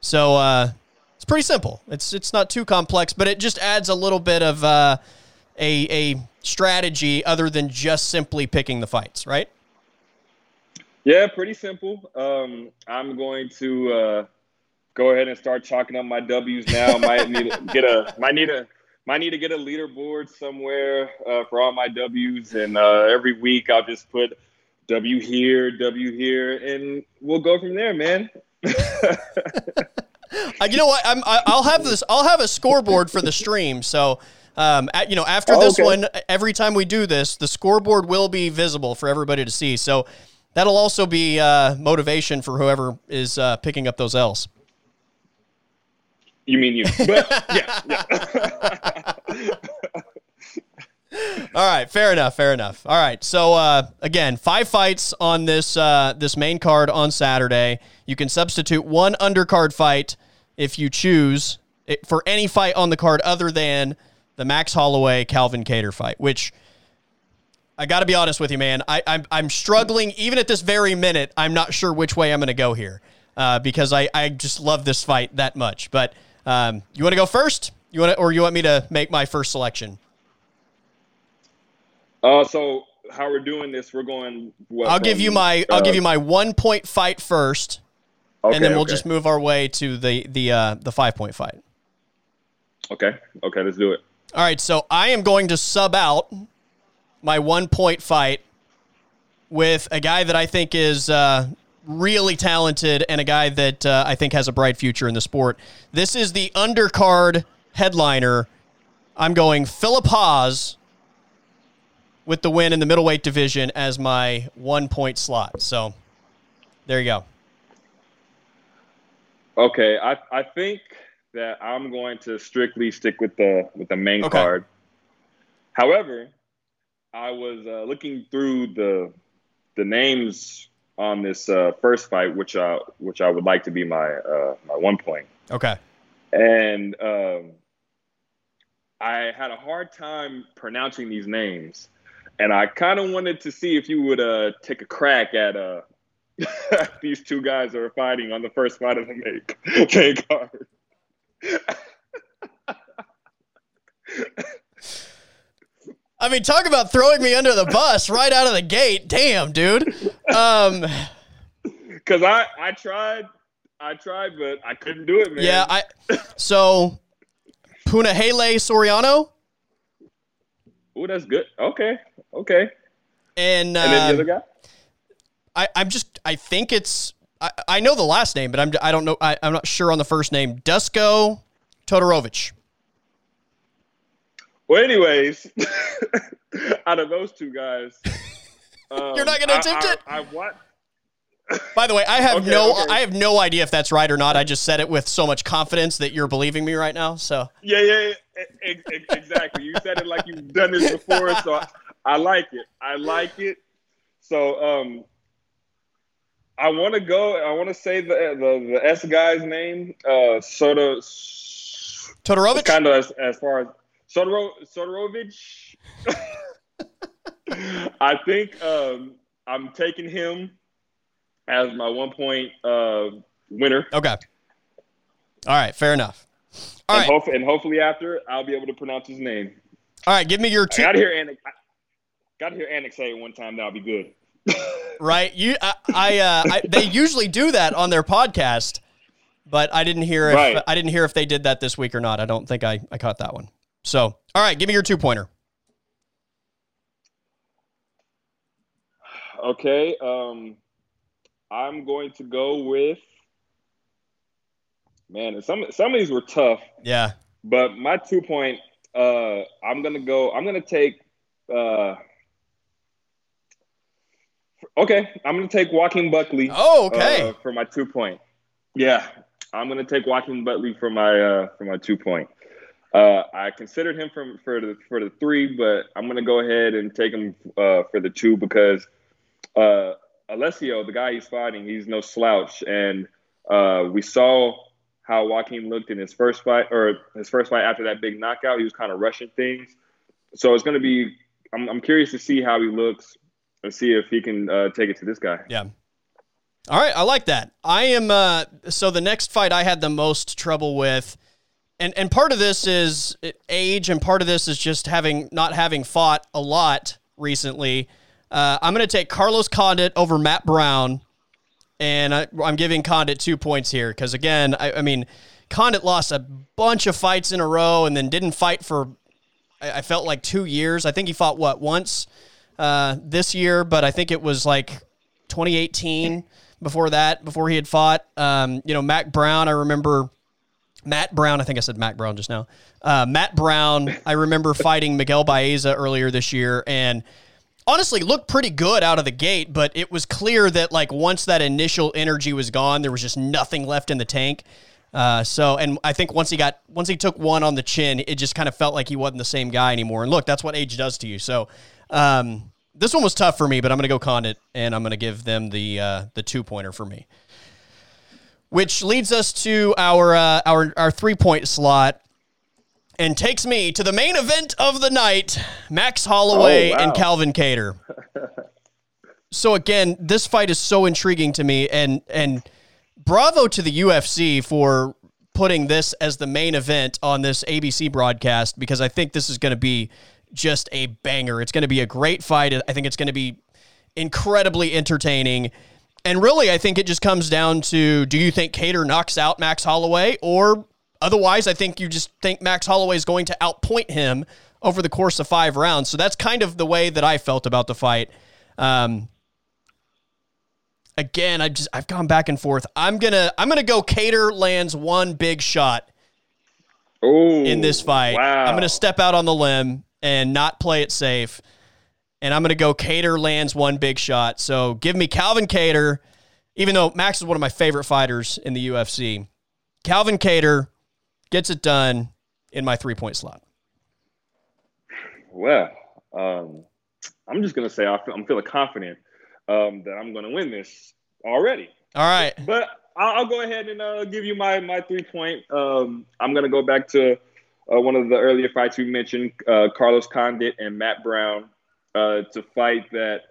So uh, it's pretty simple. It's it's not too complex, but it just adds a little bit of uh, a a strategy other than just simply picking the fights, right? Yeah, pretty simple. Um, I'm going to uh, go ahead and start chalking up my W's now. might need to get a might need a might need to get a leaderboard somewhere uh, for all my W's, and uh, every week I'll just put W here, W here, and we'll go from there, man. Uh, you know what? I'm, I, I'll have this. I'll have a scoreboard for the stream. So, um, at, you know, after this okay. one, every time we do this, the scoreboard will be visible for everybody to see. So that'll also be uh, motivation for whoever is uh, picking up those L's. You mean you? But yeah, yeah. All right, fair enough, fair enough. All right, so uh, again, five fights on this uh, this main card on Saturday. You can substitute one undercard fight if you choose it, for any fight on the card other than the Max Holloway Calvin Kattar fight. Which I got to be honest with you, man. I, I'm I'm struggling even at this very minute. I'm not sure which way I'm going to go here uh, because I I just love this fight that much. But um, you want to go first? You want or you want me to make my first selection? Uh, so how we're doing this? We're going. What, I'll give you my I'll uh, give you my one point fight first, okay, and then we'll okay. just move our way to the the uh, the five point fight. Okay, okay, let's do it. All right, so I am going to sub out my one point fight with a guy that I think is uh, really talented and a guy that uh, I think has a bright future in the sport. This is the undercard headliner. I'm going Phillip Hawes with the win in the middleweight division as my one point slot. So there you go. Okay, I I think that I'm going to strictly stick with the with the main Okay. card. However, I was uh, looking through the the names on this uh, first fight, which I which I would like to be my uh, my one point, Okay. and um, I had a hard time pronouncing these names, and I kind of wanted to see if you would uh, take a crack at uh, these two guys that are fighting on the first fight of the make main card. I mean, talk about throwing me under the bus right out of the gate. Damn, dude. Um, Because I, I tried, I tried, but I couldn't do it, man. yeah, I so Punahele Soriano Oh, that's good. Okay, okay. and, And then the um, other guy. I, I'm just I think it's I, I know the last name, but I'm I don't know I, I'm not sure on the first name. Dusko Todorovic. Well, anyways, out of those two guys, um, You're not gonna attempt I, it? I, what? By the way, I have Okay, no okay. I have no idea if that's right or not. I just said it with so much confidence that you're believing me right now. So Yeah, yeah, yeah, e- e- exactly. You said it like you've done this before, so I, I like it. I like it. So, um, I want to go. I want to say the, the the S guy's name. Uh, Soto. Todorovic. Kind of as, as far as Sodoro, Sodorovich. I think um, I'm taking him as my one point uh, winner. Okay. All right, fair enough. All and, right, hope, and hopefully after I'll be able to pronounce his name. all right. Give me your two. got to hear Anik. Got to hear Anik say it one time. That'll be good. Right, you. I. I, uh, I they usually do that on their podcast, but I didn't hear if Right. I didn't hear if they did that this week or not. I don't think I I caught that one. So, all right, give me your two pointer. Okay. Um, I'm going to go with. Man, some some of these were tough, Yeah. but my two point. Uh, I'm gonna go. I'm gonna take. Uh, okay, I'm gonna take Joaquin Buckley. Oh, okay. uh, for my two point. Yeah, I'm gonna take Joaquin Buckley for my uh, for my two point. Uh, I considered him from for the for the three, but I'm gonna go ahead and take him uh, for the two because uh, Alessio, the guy he's fighting, he's no slouch, and uh, we saw how Joaquin looked in his first fight or his first fight after that big knockout. He was kind of rushing things, so it's gonna be. I'm, I'm curious to see how he looks and see if he can uh, take it to this guy. Yeah. All right, I like that. I am uh so the next fight I had the most trouble with and and part of this is age and part of this is just having not having fought a lot recently. Uh, I'm going to take Carlos Condit over Matt Brown and I, am giving Condit two points here because again, I, I, mean, Condit lost a bunch of fights in a row and then didn't fight for. I, I felt like two years. I think he fought what once uh, this year, but I think it was like 2018 before that, before he had fought. Um, you know, Matt Brown. I remember Matt Brown. I think I said Matt Brown just now. Uh, Matt Brown. I remember fighting Miguel Baeza earlier this year and honestly looked pretty good out of the gate, but it was clear that like once that initial energy was gone, there was just nothing left in the tank. Uh, so, and I think once he got once he took one on the chin, it just kind of felt like he wasn't the same guy anymore. And look, that's what age does to you. So, um, this one was tough for me, but I'm going to go Condit, and I'm going to give them the uh, the two pointer for me. Which leads us to our uh, our our three point slot and takes me to the main event of the night Max Holloway oh, wow. and Calvin Kattar. so again, this fight is so intriguing to me and and bravo to the UFC for putting this as the main event on this ABC broadcast because I think this is going to be just a banger. It's going to be a great fight. I think it's going to be incredibly entertaining. And really, I think it just comes down to do you think Kattar knocks out Max Holloway or Otherwise, I think you just think Max Holloway is going to outpoint him over the course of five rounds. So that's kind of the way that I felt about the fight. Um, again, I just I've gone back and forth. I'm gonna I'm gonna go. Kattar lands one big shot Ooh, in this fight. Wow. I'm gonna step out on the limb and not play it safe. And I'm gonna go. Kattar lands one big shot. So give me Calvin Kattar, even though Max is one of my favorite fighters in the UFC. Calvin Kattar gets it done in my three point slot. Well, um, I'm just gonna say I am feeling confident um, that I'm gonna win this already. All right, but I'll, go ahead and uh, give you my my three point. Um, I'm gonna go back to uh, one of the earlier fights we mentioned, uh, Carlos Condit and Matt Brown, uh, to fight that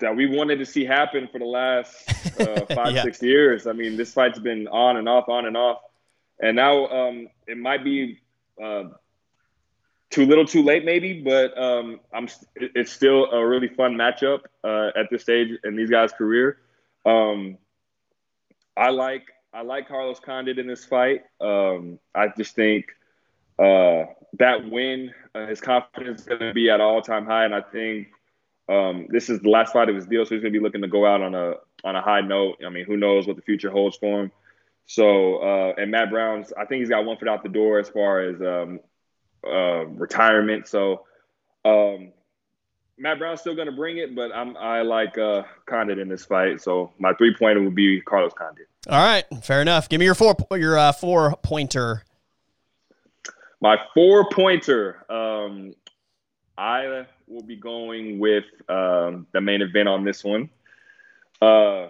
that we wanted to see happen for the last uh, five yeah. six years. I mean, this fight's been on and off, on and off. And now um, it might be uh, too little, too late, maybe, but um, I'm. It's still a really fun matchup uh, at this stage in these guys' career. Um, I like I like Carlos Condit in this fight. Um, I just think uh, that win, uh, his confidence is going to be at all time high, and I think um, this is the last fight of his deal, so he's going to be looking to go out on a on a high note. I mean, who knows what the future holds for him? So, uh, and Matt Brown's, I think he's got one foot out the door as far as um, uh, retirement. So, um, Matt Brown's still going to bring it, but I'm, I like uh, Condit in this fight. So my three pointer would be Carlos Condit. All right, fair enough. Give me your four your uh, four pointer. My four pointer. Um, I will be going with um, the main event on this one. Uh,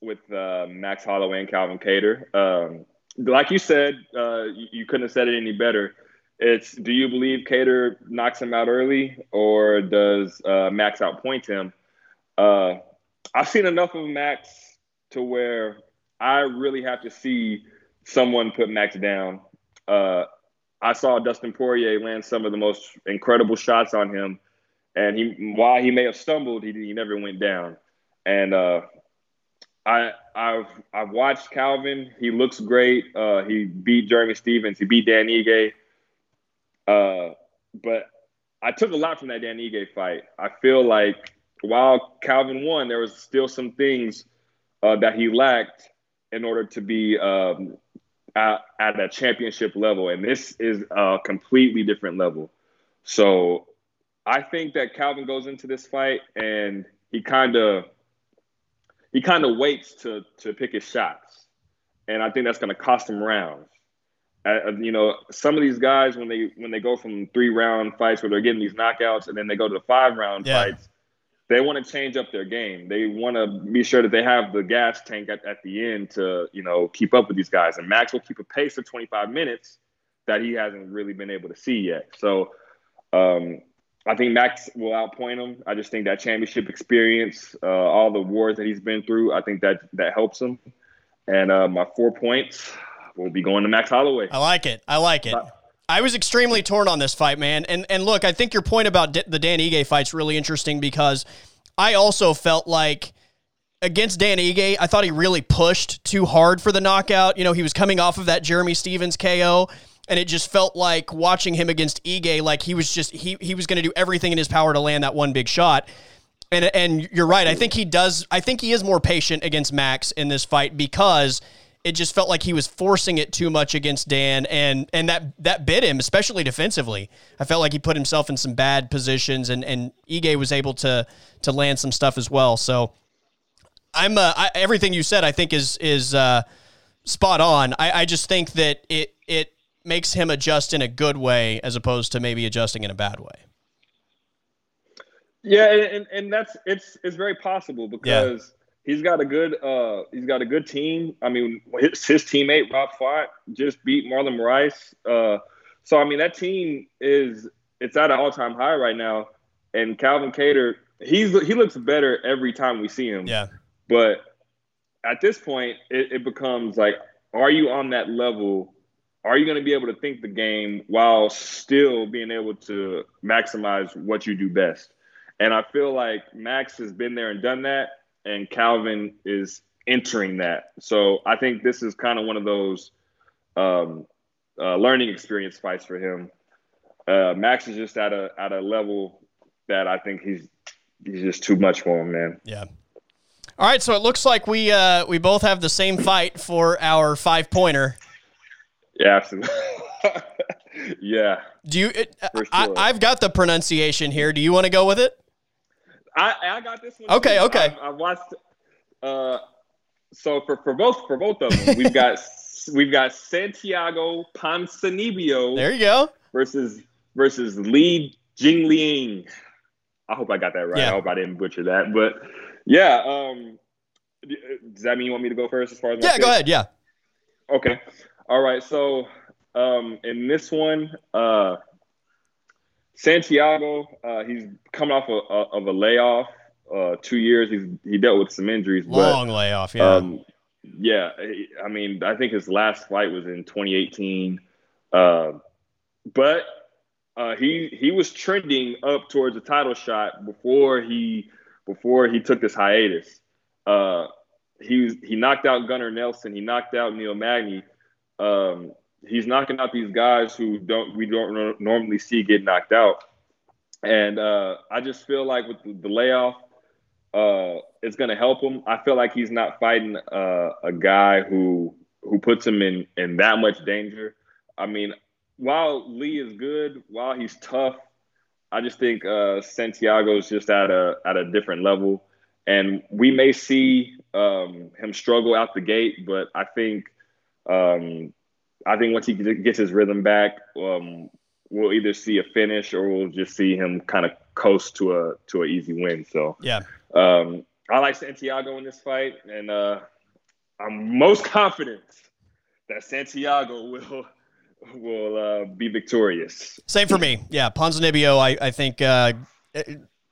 with uh, Max Holloway and Calvin Kattar. Um, like you said, uh, you, you, couldn't have said it any better. It's do you believe Kattar knocks him out early or does uh, Max outpoint him? Uh, I've seen enough of Max to where I really have to see someone put Max down. I saw Dustin Poirier land some of the most incredible shots on him, and he while he may have stumbled, he, he never went down. And uh, I I've I've watched Calvin. He looks great. Uh, he beat Jeremy Stephens. He beat Dan Ige. Uh, but I took a lot from that Dan Ige fight. I feel like while Calvin won, there was still some things uh, that he lacked in order to be um, at, at a championship level, and this is a completely different level. So I think that Calvin goes into this fight and he kind of he kind of waits to to pick his shots, and I think that's going to cost him rounds. Uh, you know, some of these guys when they when they go from three round fights where they're getting these knockouts, and then they go to the five round yeah. fights, they want to change up their game. They want to be sure that they have the gas tank at, at the end to you know keep up with these guys. And Max will keep a pace of 25 minutes that he hasn't really been able to see yet. So um, I think Max will outpoint him. I just think that championship experience, uh, all the wars that he's been through, I think that that helps him. And uh, my four points will be going to Max Holloway. I like it. I like it. I was extremely torn on this fight, man. And and look, I think your point about the Dan Ige fight's really interesting because I also felt like against Dan Ige, I thought he really pushed too hard for the knockout. You know, he was coming off of that Jeremy Stephens KO, and it just felt like watching him against Ige, like he was just he he was going to do everything in his power to land that one big shot. And and you're right. I think he does. I think he is more patient against Max in this fight because it just felt like he was forcing it too much against Dan, and and that that bit him, especially defensively. I felt like he put himself in some bad positions, and and Ige was able to to land some stuff as well. So I'm uh, I, everything you said. I think is is uh, spot on. I, I just think that it it makes him adjust in a good way as opposed to maybe adjusting in a bad way. Yeah, and, and that's it's it's very possible because yeah. He's got a good uh he's got a good team. I mean, his, his teammate Rob Font just beat Marlon Moraes. Uh, so I mean that team is it's at an all time high right now, and Calvin Kattar he's he looks better every time we see him. Yeah, but at this point, it, it becomes like, are you on that level? Are you going to be able to think the game while still being able to maximize what you do best? And I feel like Max has been there and done that, and Calvin is entering that. So I think this is kind of one of those um, uh, learning experience fights for him. Uh, Max is just at a at a level that I think he's he's just too much for him, man. Yeah. All right, so it looks like we uh, we both have the same fight for our five pointer. Yeah, absolutely. yeah. Do you? It, sure. I, have got the pronunciation here. Do you want to go with it? I, I got this one. Okay, too. okay. I, I watched. Uh, so for, for both for both of them, we've got we've got Santiago Ponzinibbio. There you go. Versus versus Li Jingliang. I hope I got that right. Yeah. I hope I didn't butcher that. But yeah, um, does that mean you want me to go first as far as Yeah, go ahead. Yeah. Okay. All right. So um, in this one, uh, Santiago, uh, he's coming off a, of a layoff. Uh, two years. He's he dealt with some injuries. Long but, layoff. Yeah. Um, yeah. I mean, I think his last fight was in 2018. Uh, but uh, he he was trending up towards a title shot before he before he took this hiatus. Uh, he was, he knocked out Gunnar Nelson. He knocked out Neil Magny. Um, he's knocking out these guys who don't we don't normally see get knocked out. And uh, I just feel like with the, the layoff, uh, it's going to help him. I feel like he's not fighting uh, a guy who who puts him in in that much danger. I mean, while Li is good, while he's tough, I just think uh, Santiago is just at a at a different level, and we may see um, him struggle out the gate, but I think um, I think once he gets his rhythm back, um, we'll either see a finish or we'll just see him kind of coast to a to an easy win. So yeah, um, I like Santiago in this fight, and uh, I'm most confident that Santiago will will uh, be victorious. Same for me. Yeah, Ponzinibbio, I I think. Uh,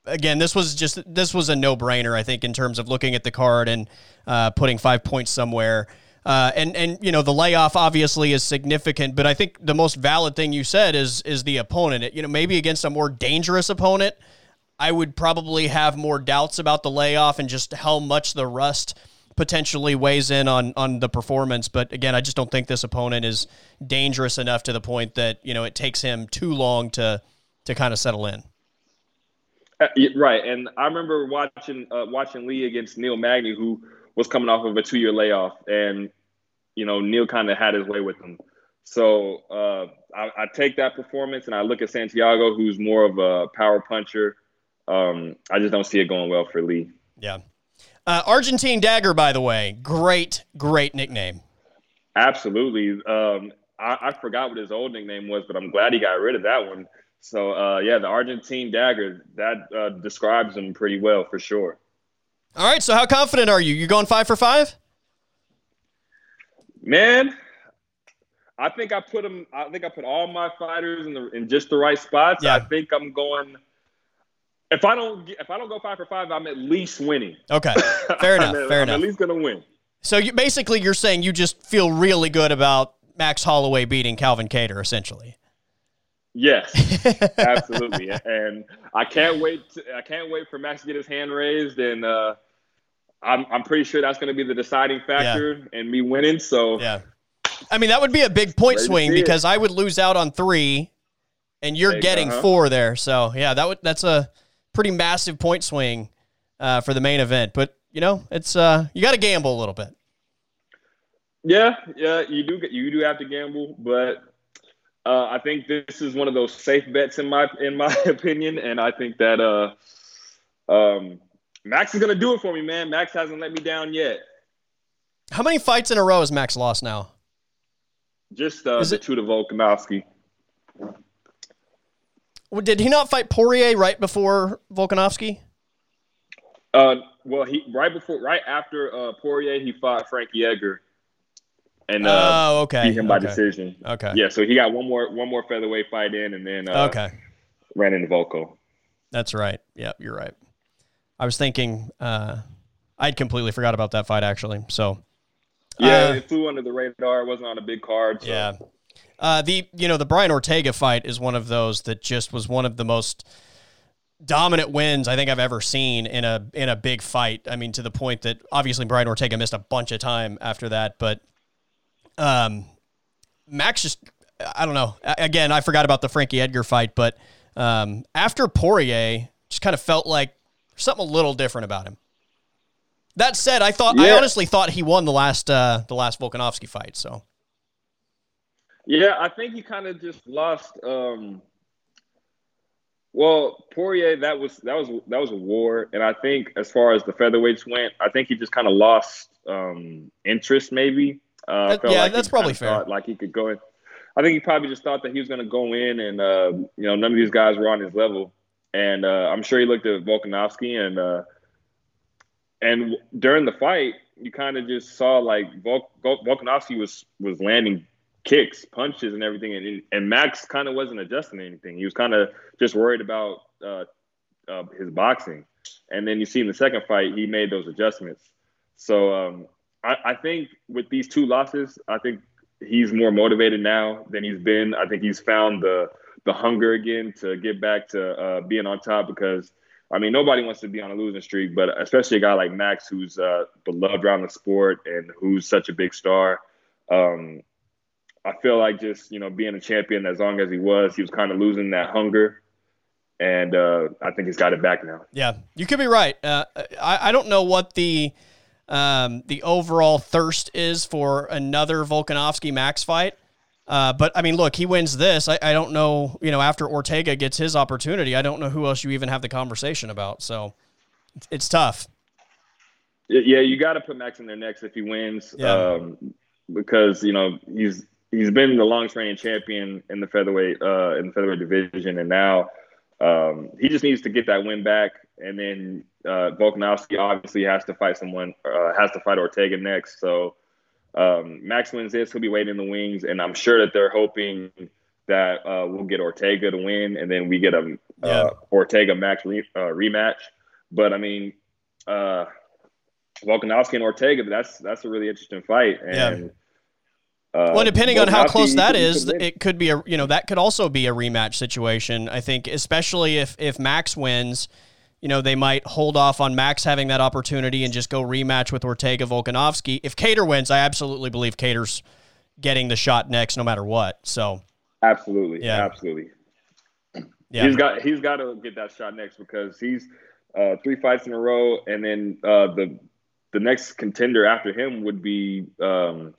again, this was just this was a no brainer. I think in terms of looking at the card and uh, putting five points somewhere. Uh, and and you know the layoff obviously is significant, but I think the most valid thing you said is is the opponent. It, you know maybe against a more dangerous opponent, I would probably have more doubts about the layoff and just how much the rust potentially weighs in on on the performance. But again, I just don't think this opponent is dangerous enough to the point that you know it takes him too long to to kind of settle in. Uh, right, and I remember watching uh, watching Li against Neil Magny, who was coming off of a two year layoff, and you know, Neil kind of had his way with him. So uh, I, I, take that performance and I look at Santiago, who's more of a power puncher. Um, I just don't see it going well for Li. Yeah. Uh, Argentine Dagger, by the way, great, great nickname. Absolutely. Um, I, I, forgot what his old nickname was, but I'm glad he got rid of that one. So, uh, yeah, the Argentine Dagger, that uh, describes him pretty well for sure. All right. So, how confident are you? You going five for five? Man, I think I put them. I think I put all my fighters in the in just the right spots. Yeah. I think I'm going. If I don't if I don't go five for five, I'm at least winning. Okay, fair enough. at, fair I'm enough. At least gonna win. So you, basically, you're saying you just feel really good about Max Holloway beating Calvin Kattar, essentially. Yes, absolutely, and I can't wait. To, I can't wait for Max to get his hand raised and. uh I'm I'm pretty sure that's going to be the deciding factor in me winning. So Yeah. I mean, that would be a big point Ready swing see it. because I would lose out on three, and you're Big, getting uh-huh. four there. So yeah, that would that's a pretty massive point swing uh, for the main event. But you know, it's uh, you got to gamble a little bit. Yeah, yeah, you do get you do have to gamble, but uh, I think this is one of those safe bets in my in my opinion, and I think that uh, um, Max is gonna do it for me, man. Max hasn't let me down yet. How many fights in a row has Max lost now? Just uh, Is the it- two to Volkanovski. Well, Did he not fight Poirier right before Volkanovski? Uh, well, he right before, right after uh, Poirier, he fought Frankie Edgar, and uh, oh, okay. beat him by okay. decision. Okay. Yeah, so he got one more one more featherweight fight in, and then uh, Okay. ran into Volko. That's right. Yep, you're right. I was thinking uh, I'd completely forgot about that fight actually. So Yeah, Uh, it flew under the radar. It wasn't on a big card. So. Yeah. Uh, the you know the Brian Ortega fight is one of those that just was one of the most dominant wins I think I've ever seen in a in a big fight. I mean to the point that obviously Brian Ortega missed a bunch of time after that, but um, Max just I don't know. Again, I forgot about the Frankie Edgar fight, but um, after Poirier, just kind of felt like something a little different about him. That said, I thought I honestly thought he won the last uh, the last Volkanovski fight. So Yeah, I think he kind of just lost. Um, well, Poirier, that was that was that was a war, and I think as far as the featherweights went, I think he just kind of lost um, interest. Maybe. Uh, That- felt yeah, like that's probably fair. Like he could go in. I think he probably just thought that he was going to go in, and uh, you know, none of these guys were on his level. And uh, I'm sure he looked at Volkanovski, and uh, and during the fight, you kind of just saw like Vol- Vol- Volkanovski was was landing kicks, punches, and everything, and and Max kind of wasn't adjusting anything. He was kind of just worried about uh, uh, his boxing. And then you see in the second fight, he made those adjustments. So um, I, I think with these two losses, I think he's more motivated now than he's been. I think he's found the the hunger again to get back to uh, being on top because. I mean, nobody wants to be on a losing streak, but especially a guy like Max, who's uh, beloved around the sport and who's such a big star. Um, I feel like just you know being a champion as long as he was, he was kind of losing that hunger, and uh, I think he's got it back now. Yeah, you could be right. Uh, I I don't know what the um, the overall thirst is for another Volkanovski Max fight. Uh, but I mean, look, he wins this. I, I don't know, you know, after Ortega gets his opportunity, I don't know who else you even have the conversation about. So it's, it's tough. Yeah, you got to put Max in there next if he wins, Yeah. um, because you know he's he's been the longest reigning champion in the featherweight uh, in the featherweight division, and now um, he just needs to get that win back, and then uh, Volkanovski obviously has to fight someone, uh, has to fight Ortega next. So um, Max wins this, he'll be waiting in the wings, and I'm sure that they're hoping that uh, we'll get Ortega to win, and then we get a Yeah. uh, Ortega Max re- uh, rematch. But I mean. Uh, Volkanovski and Ortega, that's that's a really interesting fight. And uh, Well, depending on how close that is, it could be a you know that could also be a rematch situation. I think, especially if if Max wins, you know they might hold off on Max having that opportunity and just go rematch with Ortega Volkanovski. If Kattar wins, I absolutely believe Kattar's getting the shot next, no matter what. So absolutely, Yeah. absolutely. yeah, He's got he's got to get that shot next because he's uh, three fights in a row, and then uh, the the next contender after him would be um,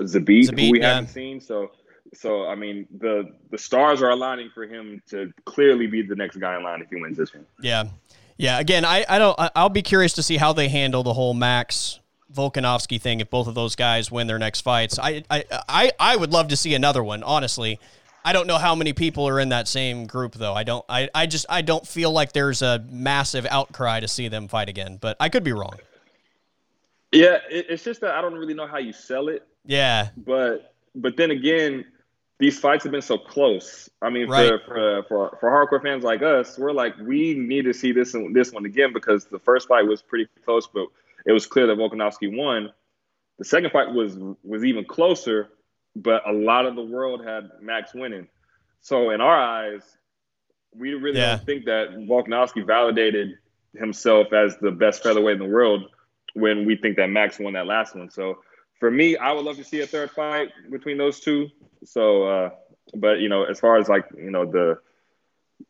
Zabit, Zabit, who we yeah. haven't seen. So. So I mean, the the stars are aligning for him to clearly be the next guy in line if he wins this one. yeah, yeah. Again, I I don't. I'll be curious to see how they handle the whole Max. Volkanovski thing. If both of those guys win their next fights, I, I I I would love to see another one. Honestly, I don't know how many people are in that same group though. I don't. I, I just I don't feel like there's a massive outcry to see them fight again. But I could be wrong. Yeah, it, it's just that I don't really know how you sell it. Yeah, but but then again, these fights have been so close. I mean, Right. for, for for for hardcore fans like us, we're like, we need to see this one, this one again because the first fight was pretty close, but it was clear that Volkanovski won. The second fight was was even closer, but a lot of the world had Max winning. So in our eyes, we really Yeah. don't think that Volkanovski validated himself as the best featherweight in the world when we think that Max won that last one. So for me, I would love to see a third fight between those two. So, uh, but you know, as far as like you know the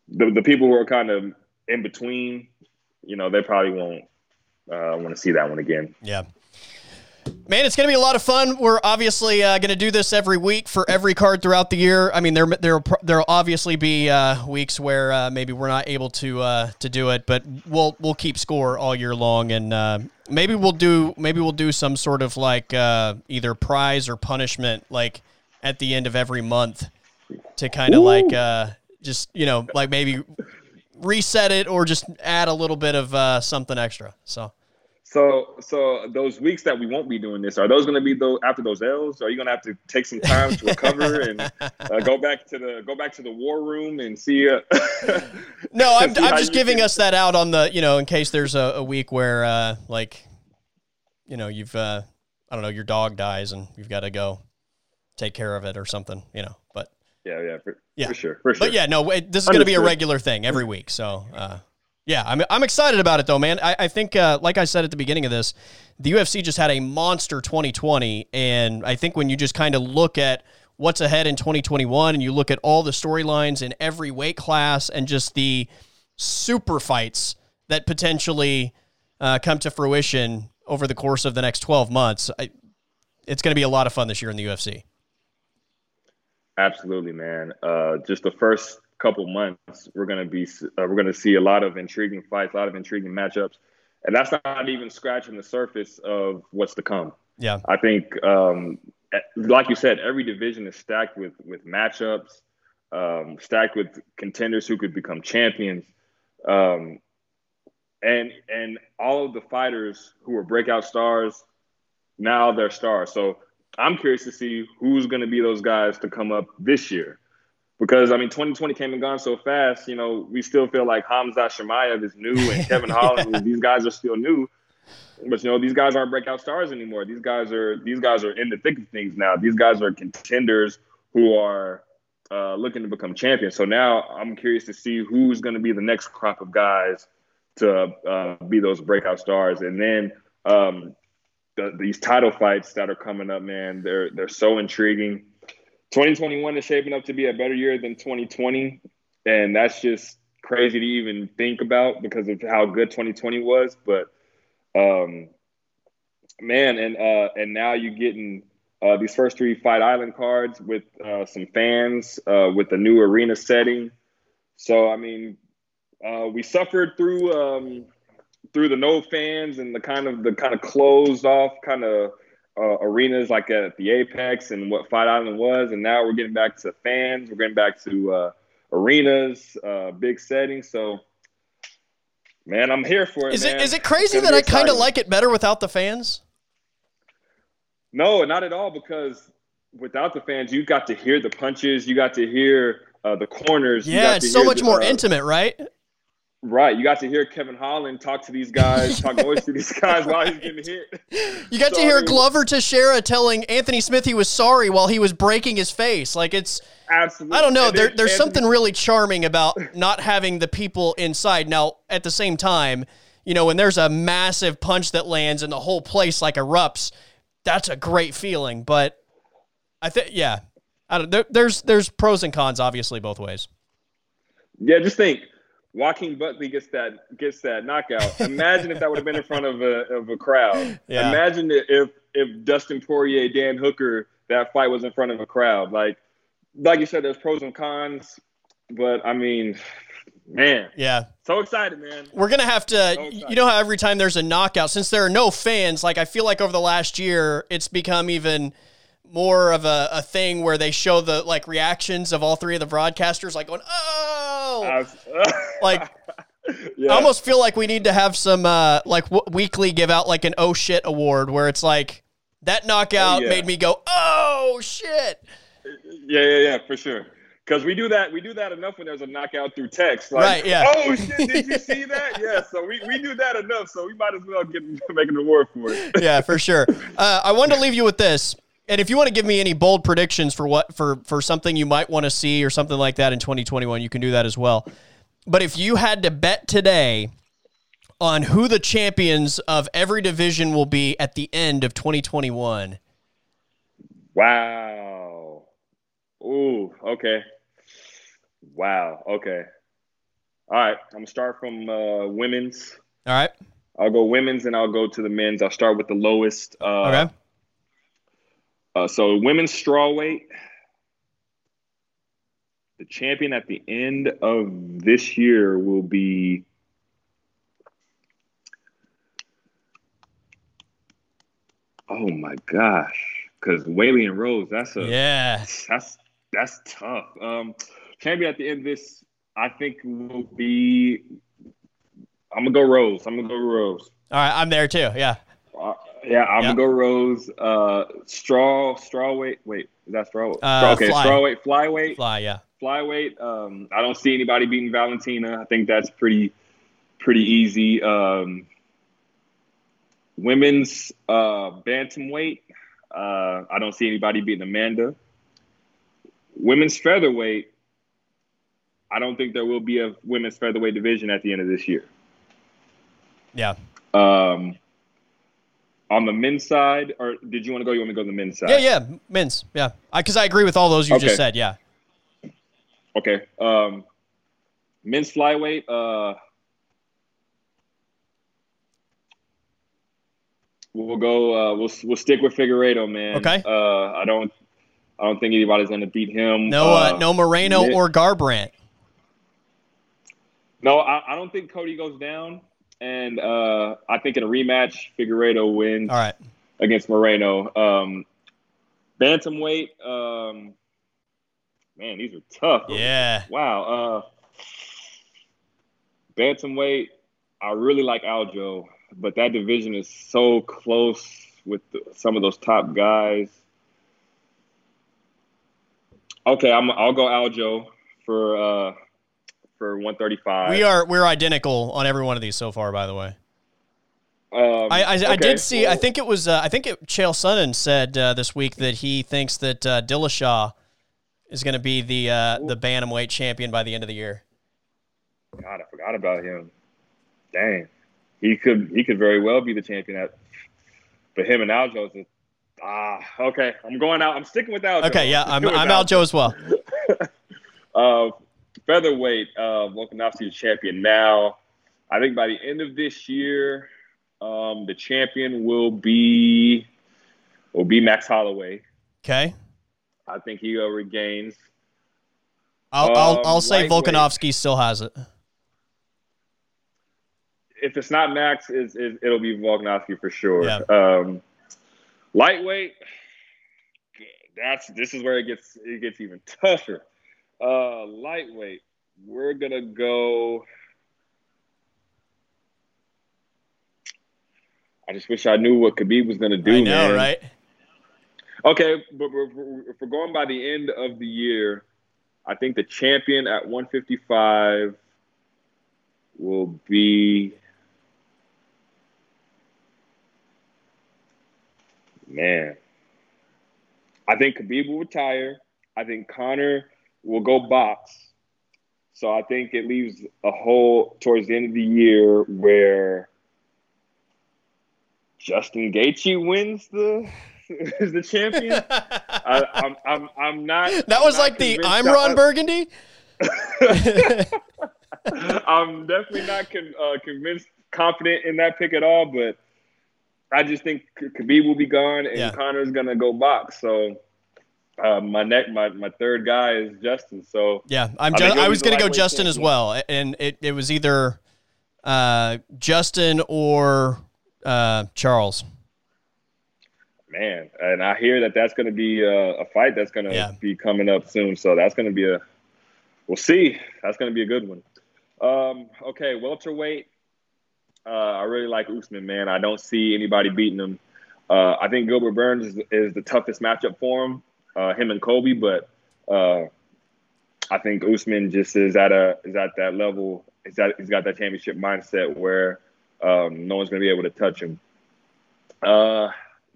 the, the people who are kind of in between, you know, they probably won't uh, want to see that one again. Yeah. Man, it's going to be a lot of fun. We're obviously uh, going to do this every week for every card throughout the year. I mean, there there there'll obviously be uh, weeks where uh, maybe we're not able to uh, to do it, but we'll we'll keep score all year long, and uh, maybe we'll do maybe we'll do some sort of like uh, either prize or punishment like at the end of every month to kind of like just you know like maybe reset it or just add a little bit of something extra. So. So, so those weeks that we won't be doing this, are those going to be those after those L's? Are you going to have to take some time to recover and uh, go back to the go back to the war room and see? Uh, no, I'm, I'm just giving us that out on the you know in case there's a, a week where uh, like you know you've uh, I don't know your dog dies and you've got to go take care of it or something, you know. But yeah, yeah, for, yeah, for sure, for sure. But yeah, no, it, this is going to be a regular thing every week, so. Uh, yeah, I'm, I'm excited about it though, man. I, I think, uh, like I said at the beginning of this, the UFC just had a monster 2020, and I think when you just kind of look at what's ahead in 2021, and you look at all the storylines in every weight class, and just the super fights that potentially uh, come to fruition over the course of the next 12 months, I, it's going to be a lot of fun this year in the UFC. Absolutely, man. Uh, just the first couple months, we're going to be uh, we're to see a lot of intriguing fights, a lot of intriguing matchups, and that's not even scratching the surface of what's to come. Yeah, I think, um, like you said, every division is stacked with with matchups, um, stacked with contenders who could become champions, um, and and all of the fighters who were breakout stars now they're stars. So I'm curious to see who's going to be those guys to come up this year because I mean, 2020 came and gone so fast. You know, we still feel like Khamzat Chimaev is new and Kevin Holland. These guys are still new, but you know, these guys aren't breakout stars anymore. These guys are these guys are in the thick of things now. These guys are contenders who are uh, looking to become champions. So now I'm curious to see who's going to be the next crop of guys to uh, be those breakout stars, and then. Um, the, these title fights that are coming up, man, they're they're so intriguing 2021 is shaping up to be a better year than 2020, and that's just crazy to even think about because of how good 2020 was. But um, man, and uh, and now you're getting uh, these first three Fight Island cards with uh, some fans uh, with the new arena setting. So I mean, uh, we suffered through um, through the no fans and the kind of the kind of closed off kind of uh, arenas like at the Apex and what Fight Island was, and now we're getting back to fans. We're getting back to uh, arenas, uh, big settings. So, man, I'm here for it. Is man. it is it crazy that I kind of like it better without the fans? No, not at all. Because without the fans, you got to hear the punches. You got to hear uh, the corners. Yeah, it's so much the, more uh, intimate, right? Right. You got to hear Kevin Holland talk to these guys, talk noise to these guys while he's getting hit. You got so, to hear I mean, Glover Teixeira telling Anthony Smith he was sorry while he was breaking his face. Like it's absolutely. I don't know. There, there's Anthony, something really charming about not having the people inside. Now, at the same time, you know, when there's a massive punch that lands and the whole place like erupts, that's a great feeling. But I think, yeah, I don't. There, there's there's pros and cons, obviously, both ways. Yeah, just think Joaquin Buckley gets that gets that knockout. Imagine if that would have been in front of a of a crowd. Yeah. Imagine if if Dustin Poirier, Dan Hooker, that fight was in front of a crowd. Like like you said, there's pros and cons, but I mean, man, yeah, so excited, man. We're gonna have to. So you know how every time there's a knockout, since there are no fans, like I feel like over the last year, it's become even more of a, a thing where they show the like reactions of all three of the broadcasters, like going, "Oh," like. Yeah. I almost feel like we need to have some uh, like w- weekly give out like an oh shit award where it's like that knockout oh, yeah. made me go oh shit. Yeah, yeah, yeah, for sure. Because we do that, we do that enough when there's a knockout through text. Like, right? Yeah. Oh shit! Did you see that? yeah. So we, we do that enough. So we might as well get make an award for it. yeah, for sure. Uh, I wanted to leave you with this. And if you want to give me any bold predictions for what for for something you might want to see or something like that in 2021, you can do that as well. But if you had to bet today on who the champions of every division will be at the end of 2021. Wow. Ooh, okay. Wow. Okay. All right. I'm gonna start from uh, women's. All right. I'll go women's and I'll go to the men's. I'll start with the lowest. Uh, Okay. Uh, so women's strawweight. The champion at the end of this year will be. Oh my gosh! Because Weili and Rose, that's a Yeah. that's that's tough. Um, champion at the end of this, I think will be. I'm gonna go Rose. I'm gonna go Rose. All right. I'm there too. Yeah. Uh, yeah, I'm Yeah. gonna go Rose. Uh, straw, straw weight. Wait, is that straw? Uh, straw okay, fly. straw weight, flyweight, Fly. Yeah. flyweight. Um, I don't see anybody beating Valentina. I think that's pretty, pretty easy. Um, women's uh, bantamweight. Uh, I don't see anybody beating Amanda. Women's featherweight. I don't think there will be a women's featherweight division at the end of this year. Yeah. Um, on the men's side, or did you want to go? You want me to go to the men's side? Yeah. Yeah. Men's. Yeah. Because I, agree with all those you Okay. just said. Yeah. Okay. Um, men's flyweight. Uh, we'll go. Uh, we'll we'll stick with Figueiredo, man. Okay. Uh, I don't. I don't think anybody's going to beat him. No. Uh, no Moreno or Garbrandt. No, I, I don't think Cody goes down, and uh, I think in a rematch, Figueiredo wins. All right. against Moreno. Um, bantamweight. Um, man, these are tough. Yeah. Wow. Uh, bantamweight. I really like Aljo, but that division is so close with the, some of those top guys. Okay, I'm. I'll go Aljo for uh, for 135. We are we're identical on every one of these so far. By the way. Um, I, I, I did see. I think it was. Uh, I think it, Chael Sonnen said uh, this week that he thinks that uh, Dillashaw is going to be the uh, the bantamweight champion by the end of the year. God, I forgot about him. Dang, he could he could very well be the champion at. But him and Aljo is ah okay. I'm going out. I'm sticking with Aljo. Okay, yeah, I'm with I'm Aljo as well. Uh, featherweight, uh, Volkanovski is champion now. I think by the end of this year, um, the champion will be will be Max Holloway. Okay, I think he uh, regains. I'll I'll, Um, I'll say. Volkanovski still has it. if it's not Max, it's, it, it'll be Volkanovski for sure. Yeah. Um, lightweight, that's this is where it gets it gets even tougher. Uh, lightweight, we're gonna go. I just wish I knew what Khabib was gonna do. I know, man. right? Okay, but if we're going by the end of the year, I think the champion at 155 will be. Man, I think Khabib will retire. I think Conor will go box. So I think it leaves a hole towards the end of the year where Justin Gaethje wins the is the champion. I, I'm, I'm, I'm not. that I'm was not like the I'm Ron Burgundy. I'm definitely not con- uh, convinced, confident in that pick at all. But I just think Khabib will be gone, and Yeah. Conor's gonna go box. So uh, my neck, my my third guy is Justin. So Yeah, I'm. I Ju- I was going to go Justin as well, and it, it was either uh, Justin or uh, Charles. man, and I hear that that's gonna be a, a fight that's gonna Yeah. be coming up soon. So that's gonna be a. We'll see. That's gonna be a good one. Um, okay, welterweight. Uh, I really like Usman, man. I don't see anybody beating him. Uh, I think Gilbert Burns is, is the toughest matchup for him, uh, him and Kobe. But uh, I think Usman just is at a is at that level. Is that he's got that championship mindset where um, no one's going to be able to touch him. Uh,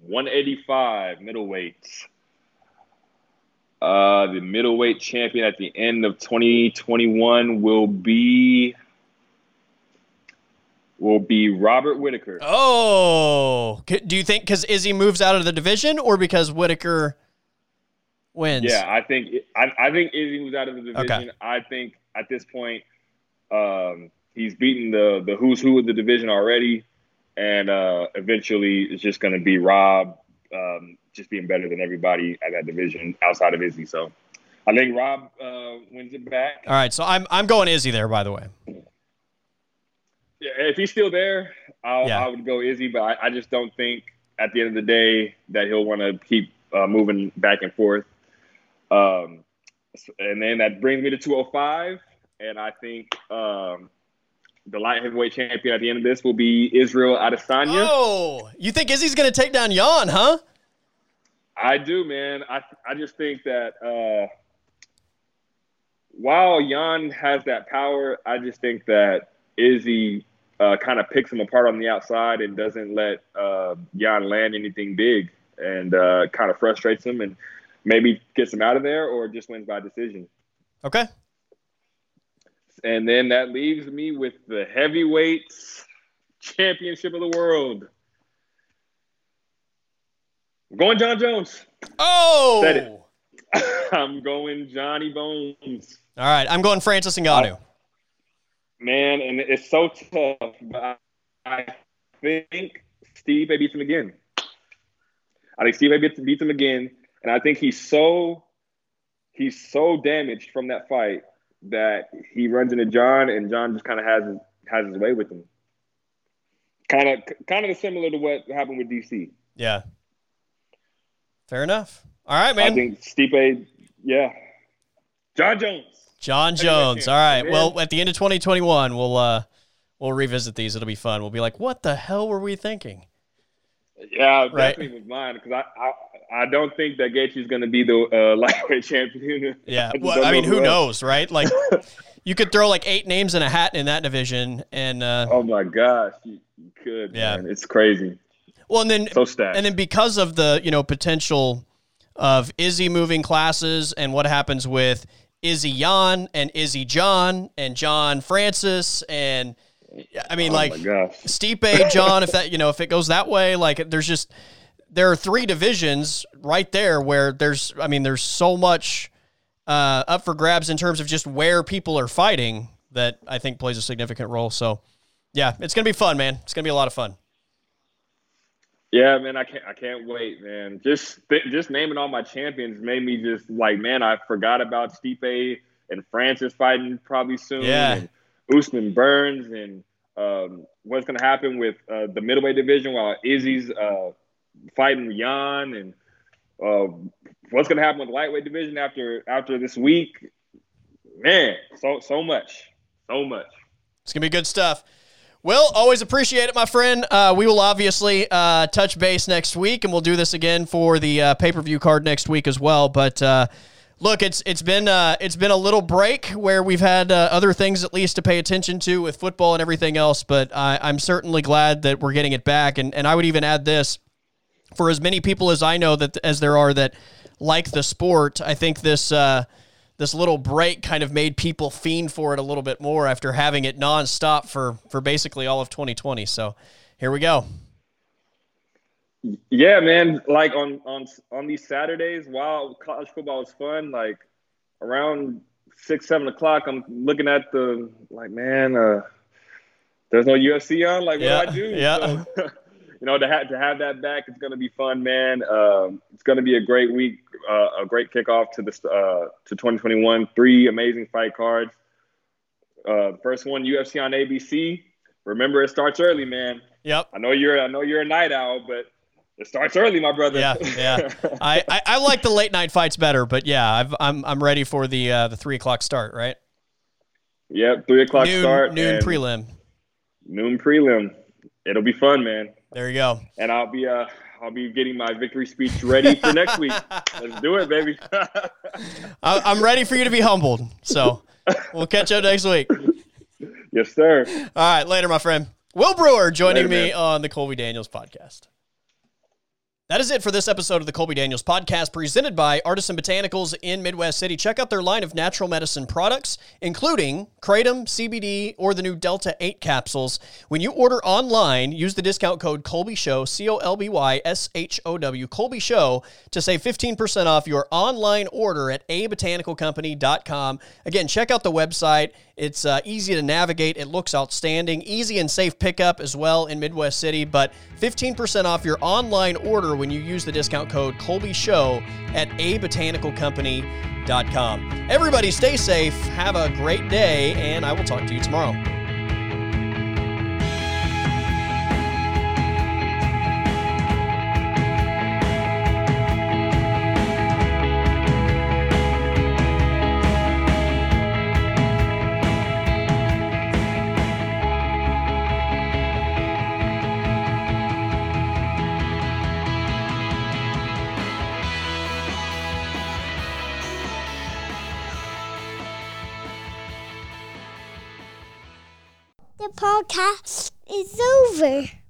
185 middleweight. Uh, the middleweight champion at the end of 2021 will be will be Robert Whitaker. Oh, do you think because Izzy moves out of the division, or because Whitaker wins? Yeah, I think I, I think Izzy was out of the division. I think at this point, um, he's beaten the the who's who of the division already, and uh, eventually it's just going to be Rob um, just being better than everybody at that division outside of Izzy. So I think Rob uh, wins it back. All right, so I'm I'm going Izzy there. By the way, Yeah, if he's still there, I'll, Yeah. I would go Izzy, but I, I just don't think at the end of the day that he'll want to keep uh, moving back and forth. Um, and then that brings me to 205, and I think um, the light heavyweight champion at the end of this will be Israel Adesanya. oh, you think Izzy's going to take down Jan, huh? I do, man. I I just think that uh, while Jan has that power, I just think that Izzy uh, kind of picks him apart on the outside and doesn't let uh, Jan land anything big, and uh, kind of frustrates him and maybe gets him out of there or just wins by decision. Okay. And then that leaves me with the heavyweights championship of the world. I'm going Jon Jones. Oh, Said it. I'm going Johnny Bones. all right. I'm going Francis Ngannou. Man, and it's so tough, but I think Steve beats him again. I think Steve beats, beats him again, and I think he's so he's so damaged from that fight that he runs into Jon, and Jon just kind of has his, has his way with him. Kind of kind of similar to what happened with DC. Yeah. Fair enough. All right, man. I think Stipe, yeah, Jon Jones. Jon Jones. All right. Well, at the end of 2021, we'll uh we'll revisit these. It'll be fun. We'll be like, what the hell were we thinking? Yeah, Right. definitely with mine because I, I I don't think that Gaethje's going to be the uh, lightweight champion. Yeah. just Well, I mean, know who knows, right? Like, you could throw like eight names in a hat in that division, and uh, Oh my gosh, you, you could. Yeah. man. it's crazy. well, and then So stacked. and then because of the you know potential of Izzy moving classes and what happens with Izzy Jan and Izzy Jon and Jon Francis and I mean oh like. Stipe Jon if that you know if it goes that way like there's just there are three divisions right there where there's I mean there's so much uh, up for grabs in terms of just where people are fighting that I think plays a significant role so yeah it's gonna be fun man it's gonna be a lot of fun Yeah, man, I can't I can't wait, man. Just th- just naming all my champions made me just like, man, I forgot about Stipe and Francis fighting probably soon. Yeah. And Usman Burns and um, what's going to happen with uh, the middleweight division while Izzy's uh, fighting Jan and uh, what's going to happen with the lightweight division after after this week. Man, so so much, so much. It's gonna be good stuff. Will, always appreciate it, my friend. Uh, we will obviously uh, touch base next week, and we'll do this again for the uh, pay per view card next week as well. But uh, look, it's it's been uh, it's been a little break where we've had uh, other things at least to pay attention to with football and everything else. But I, I'm certainly glad that we're getting it back, and and I would even add this for as many people as I know that as there are that like the sport. I think this. Uh, this little break kind of made people fiend for it a little bit more after having it nonstop for for basically all of 2020. So here we go. Yeah, man. Like on on on these Saturdays, while college football is fun, like around six seven o'clock, I'm looking at the like, man, uh, there's no UFC on. Like, what Yeah, do I do? yeah. So, you know, to have to have that back, it's gonna be fun, man. Um, it's gonna be a great week, uh, a great kickoff to this uh, to 2021. Three amazing fight cards. Uh, first one, UFC on ABC. Remember, it starts early, man. Yep. I know you're I know you're a night owl, but it starts early, my brother. Yeah, yeah. I, I, I like the late night fights better, but yeah, I've, I'm I'm ready for the uh, the three o'clock start. Right. yep, three o'clock Noon start. noon prelim. Noon prelim. It'll be fun, man. There you go. And I'll be uh I'll be getting my victory speech ready for next week. Let's do it, baby. I, I'm ready for you to be humbled. So we'll catch up next week. yes, sir. All right, later, my friend. Will Brewer joining Later, me man. on the Colby Daniels podcast. That is it for this episode of the Colby Daniels podcast presented by Artisan Botanicals in Midwest City. Check out their line of natural medicine products, including Kratom, CBD, or the new Delta 8 capsules. When you order online, use the discount code Colby Show, C O L B Y S H O W, Colby Show, to save 15% off your online order at abotanicalcompany.com. Again, check out the website. It's uh, easy to navigate. It looks outstanding. Easy and safe pickup as well in Midwest City, but 15% off your online order when you use the discount code Colby Show at abotanicalcompany.com. Everybody stay safe. Have a great day, and I will talk to you tomorrow. Podcast is over.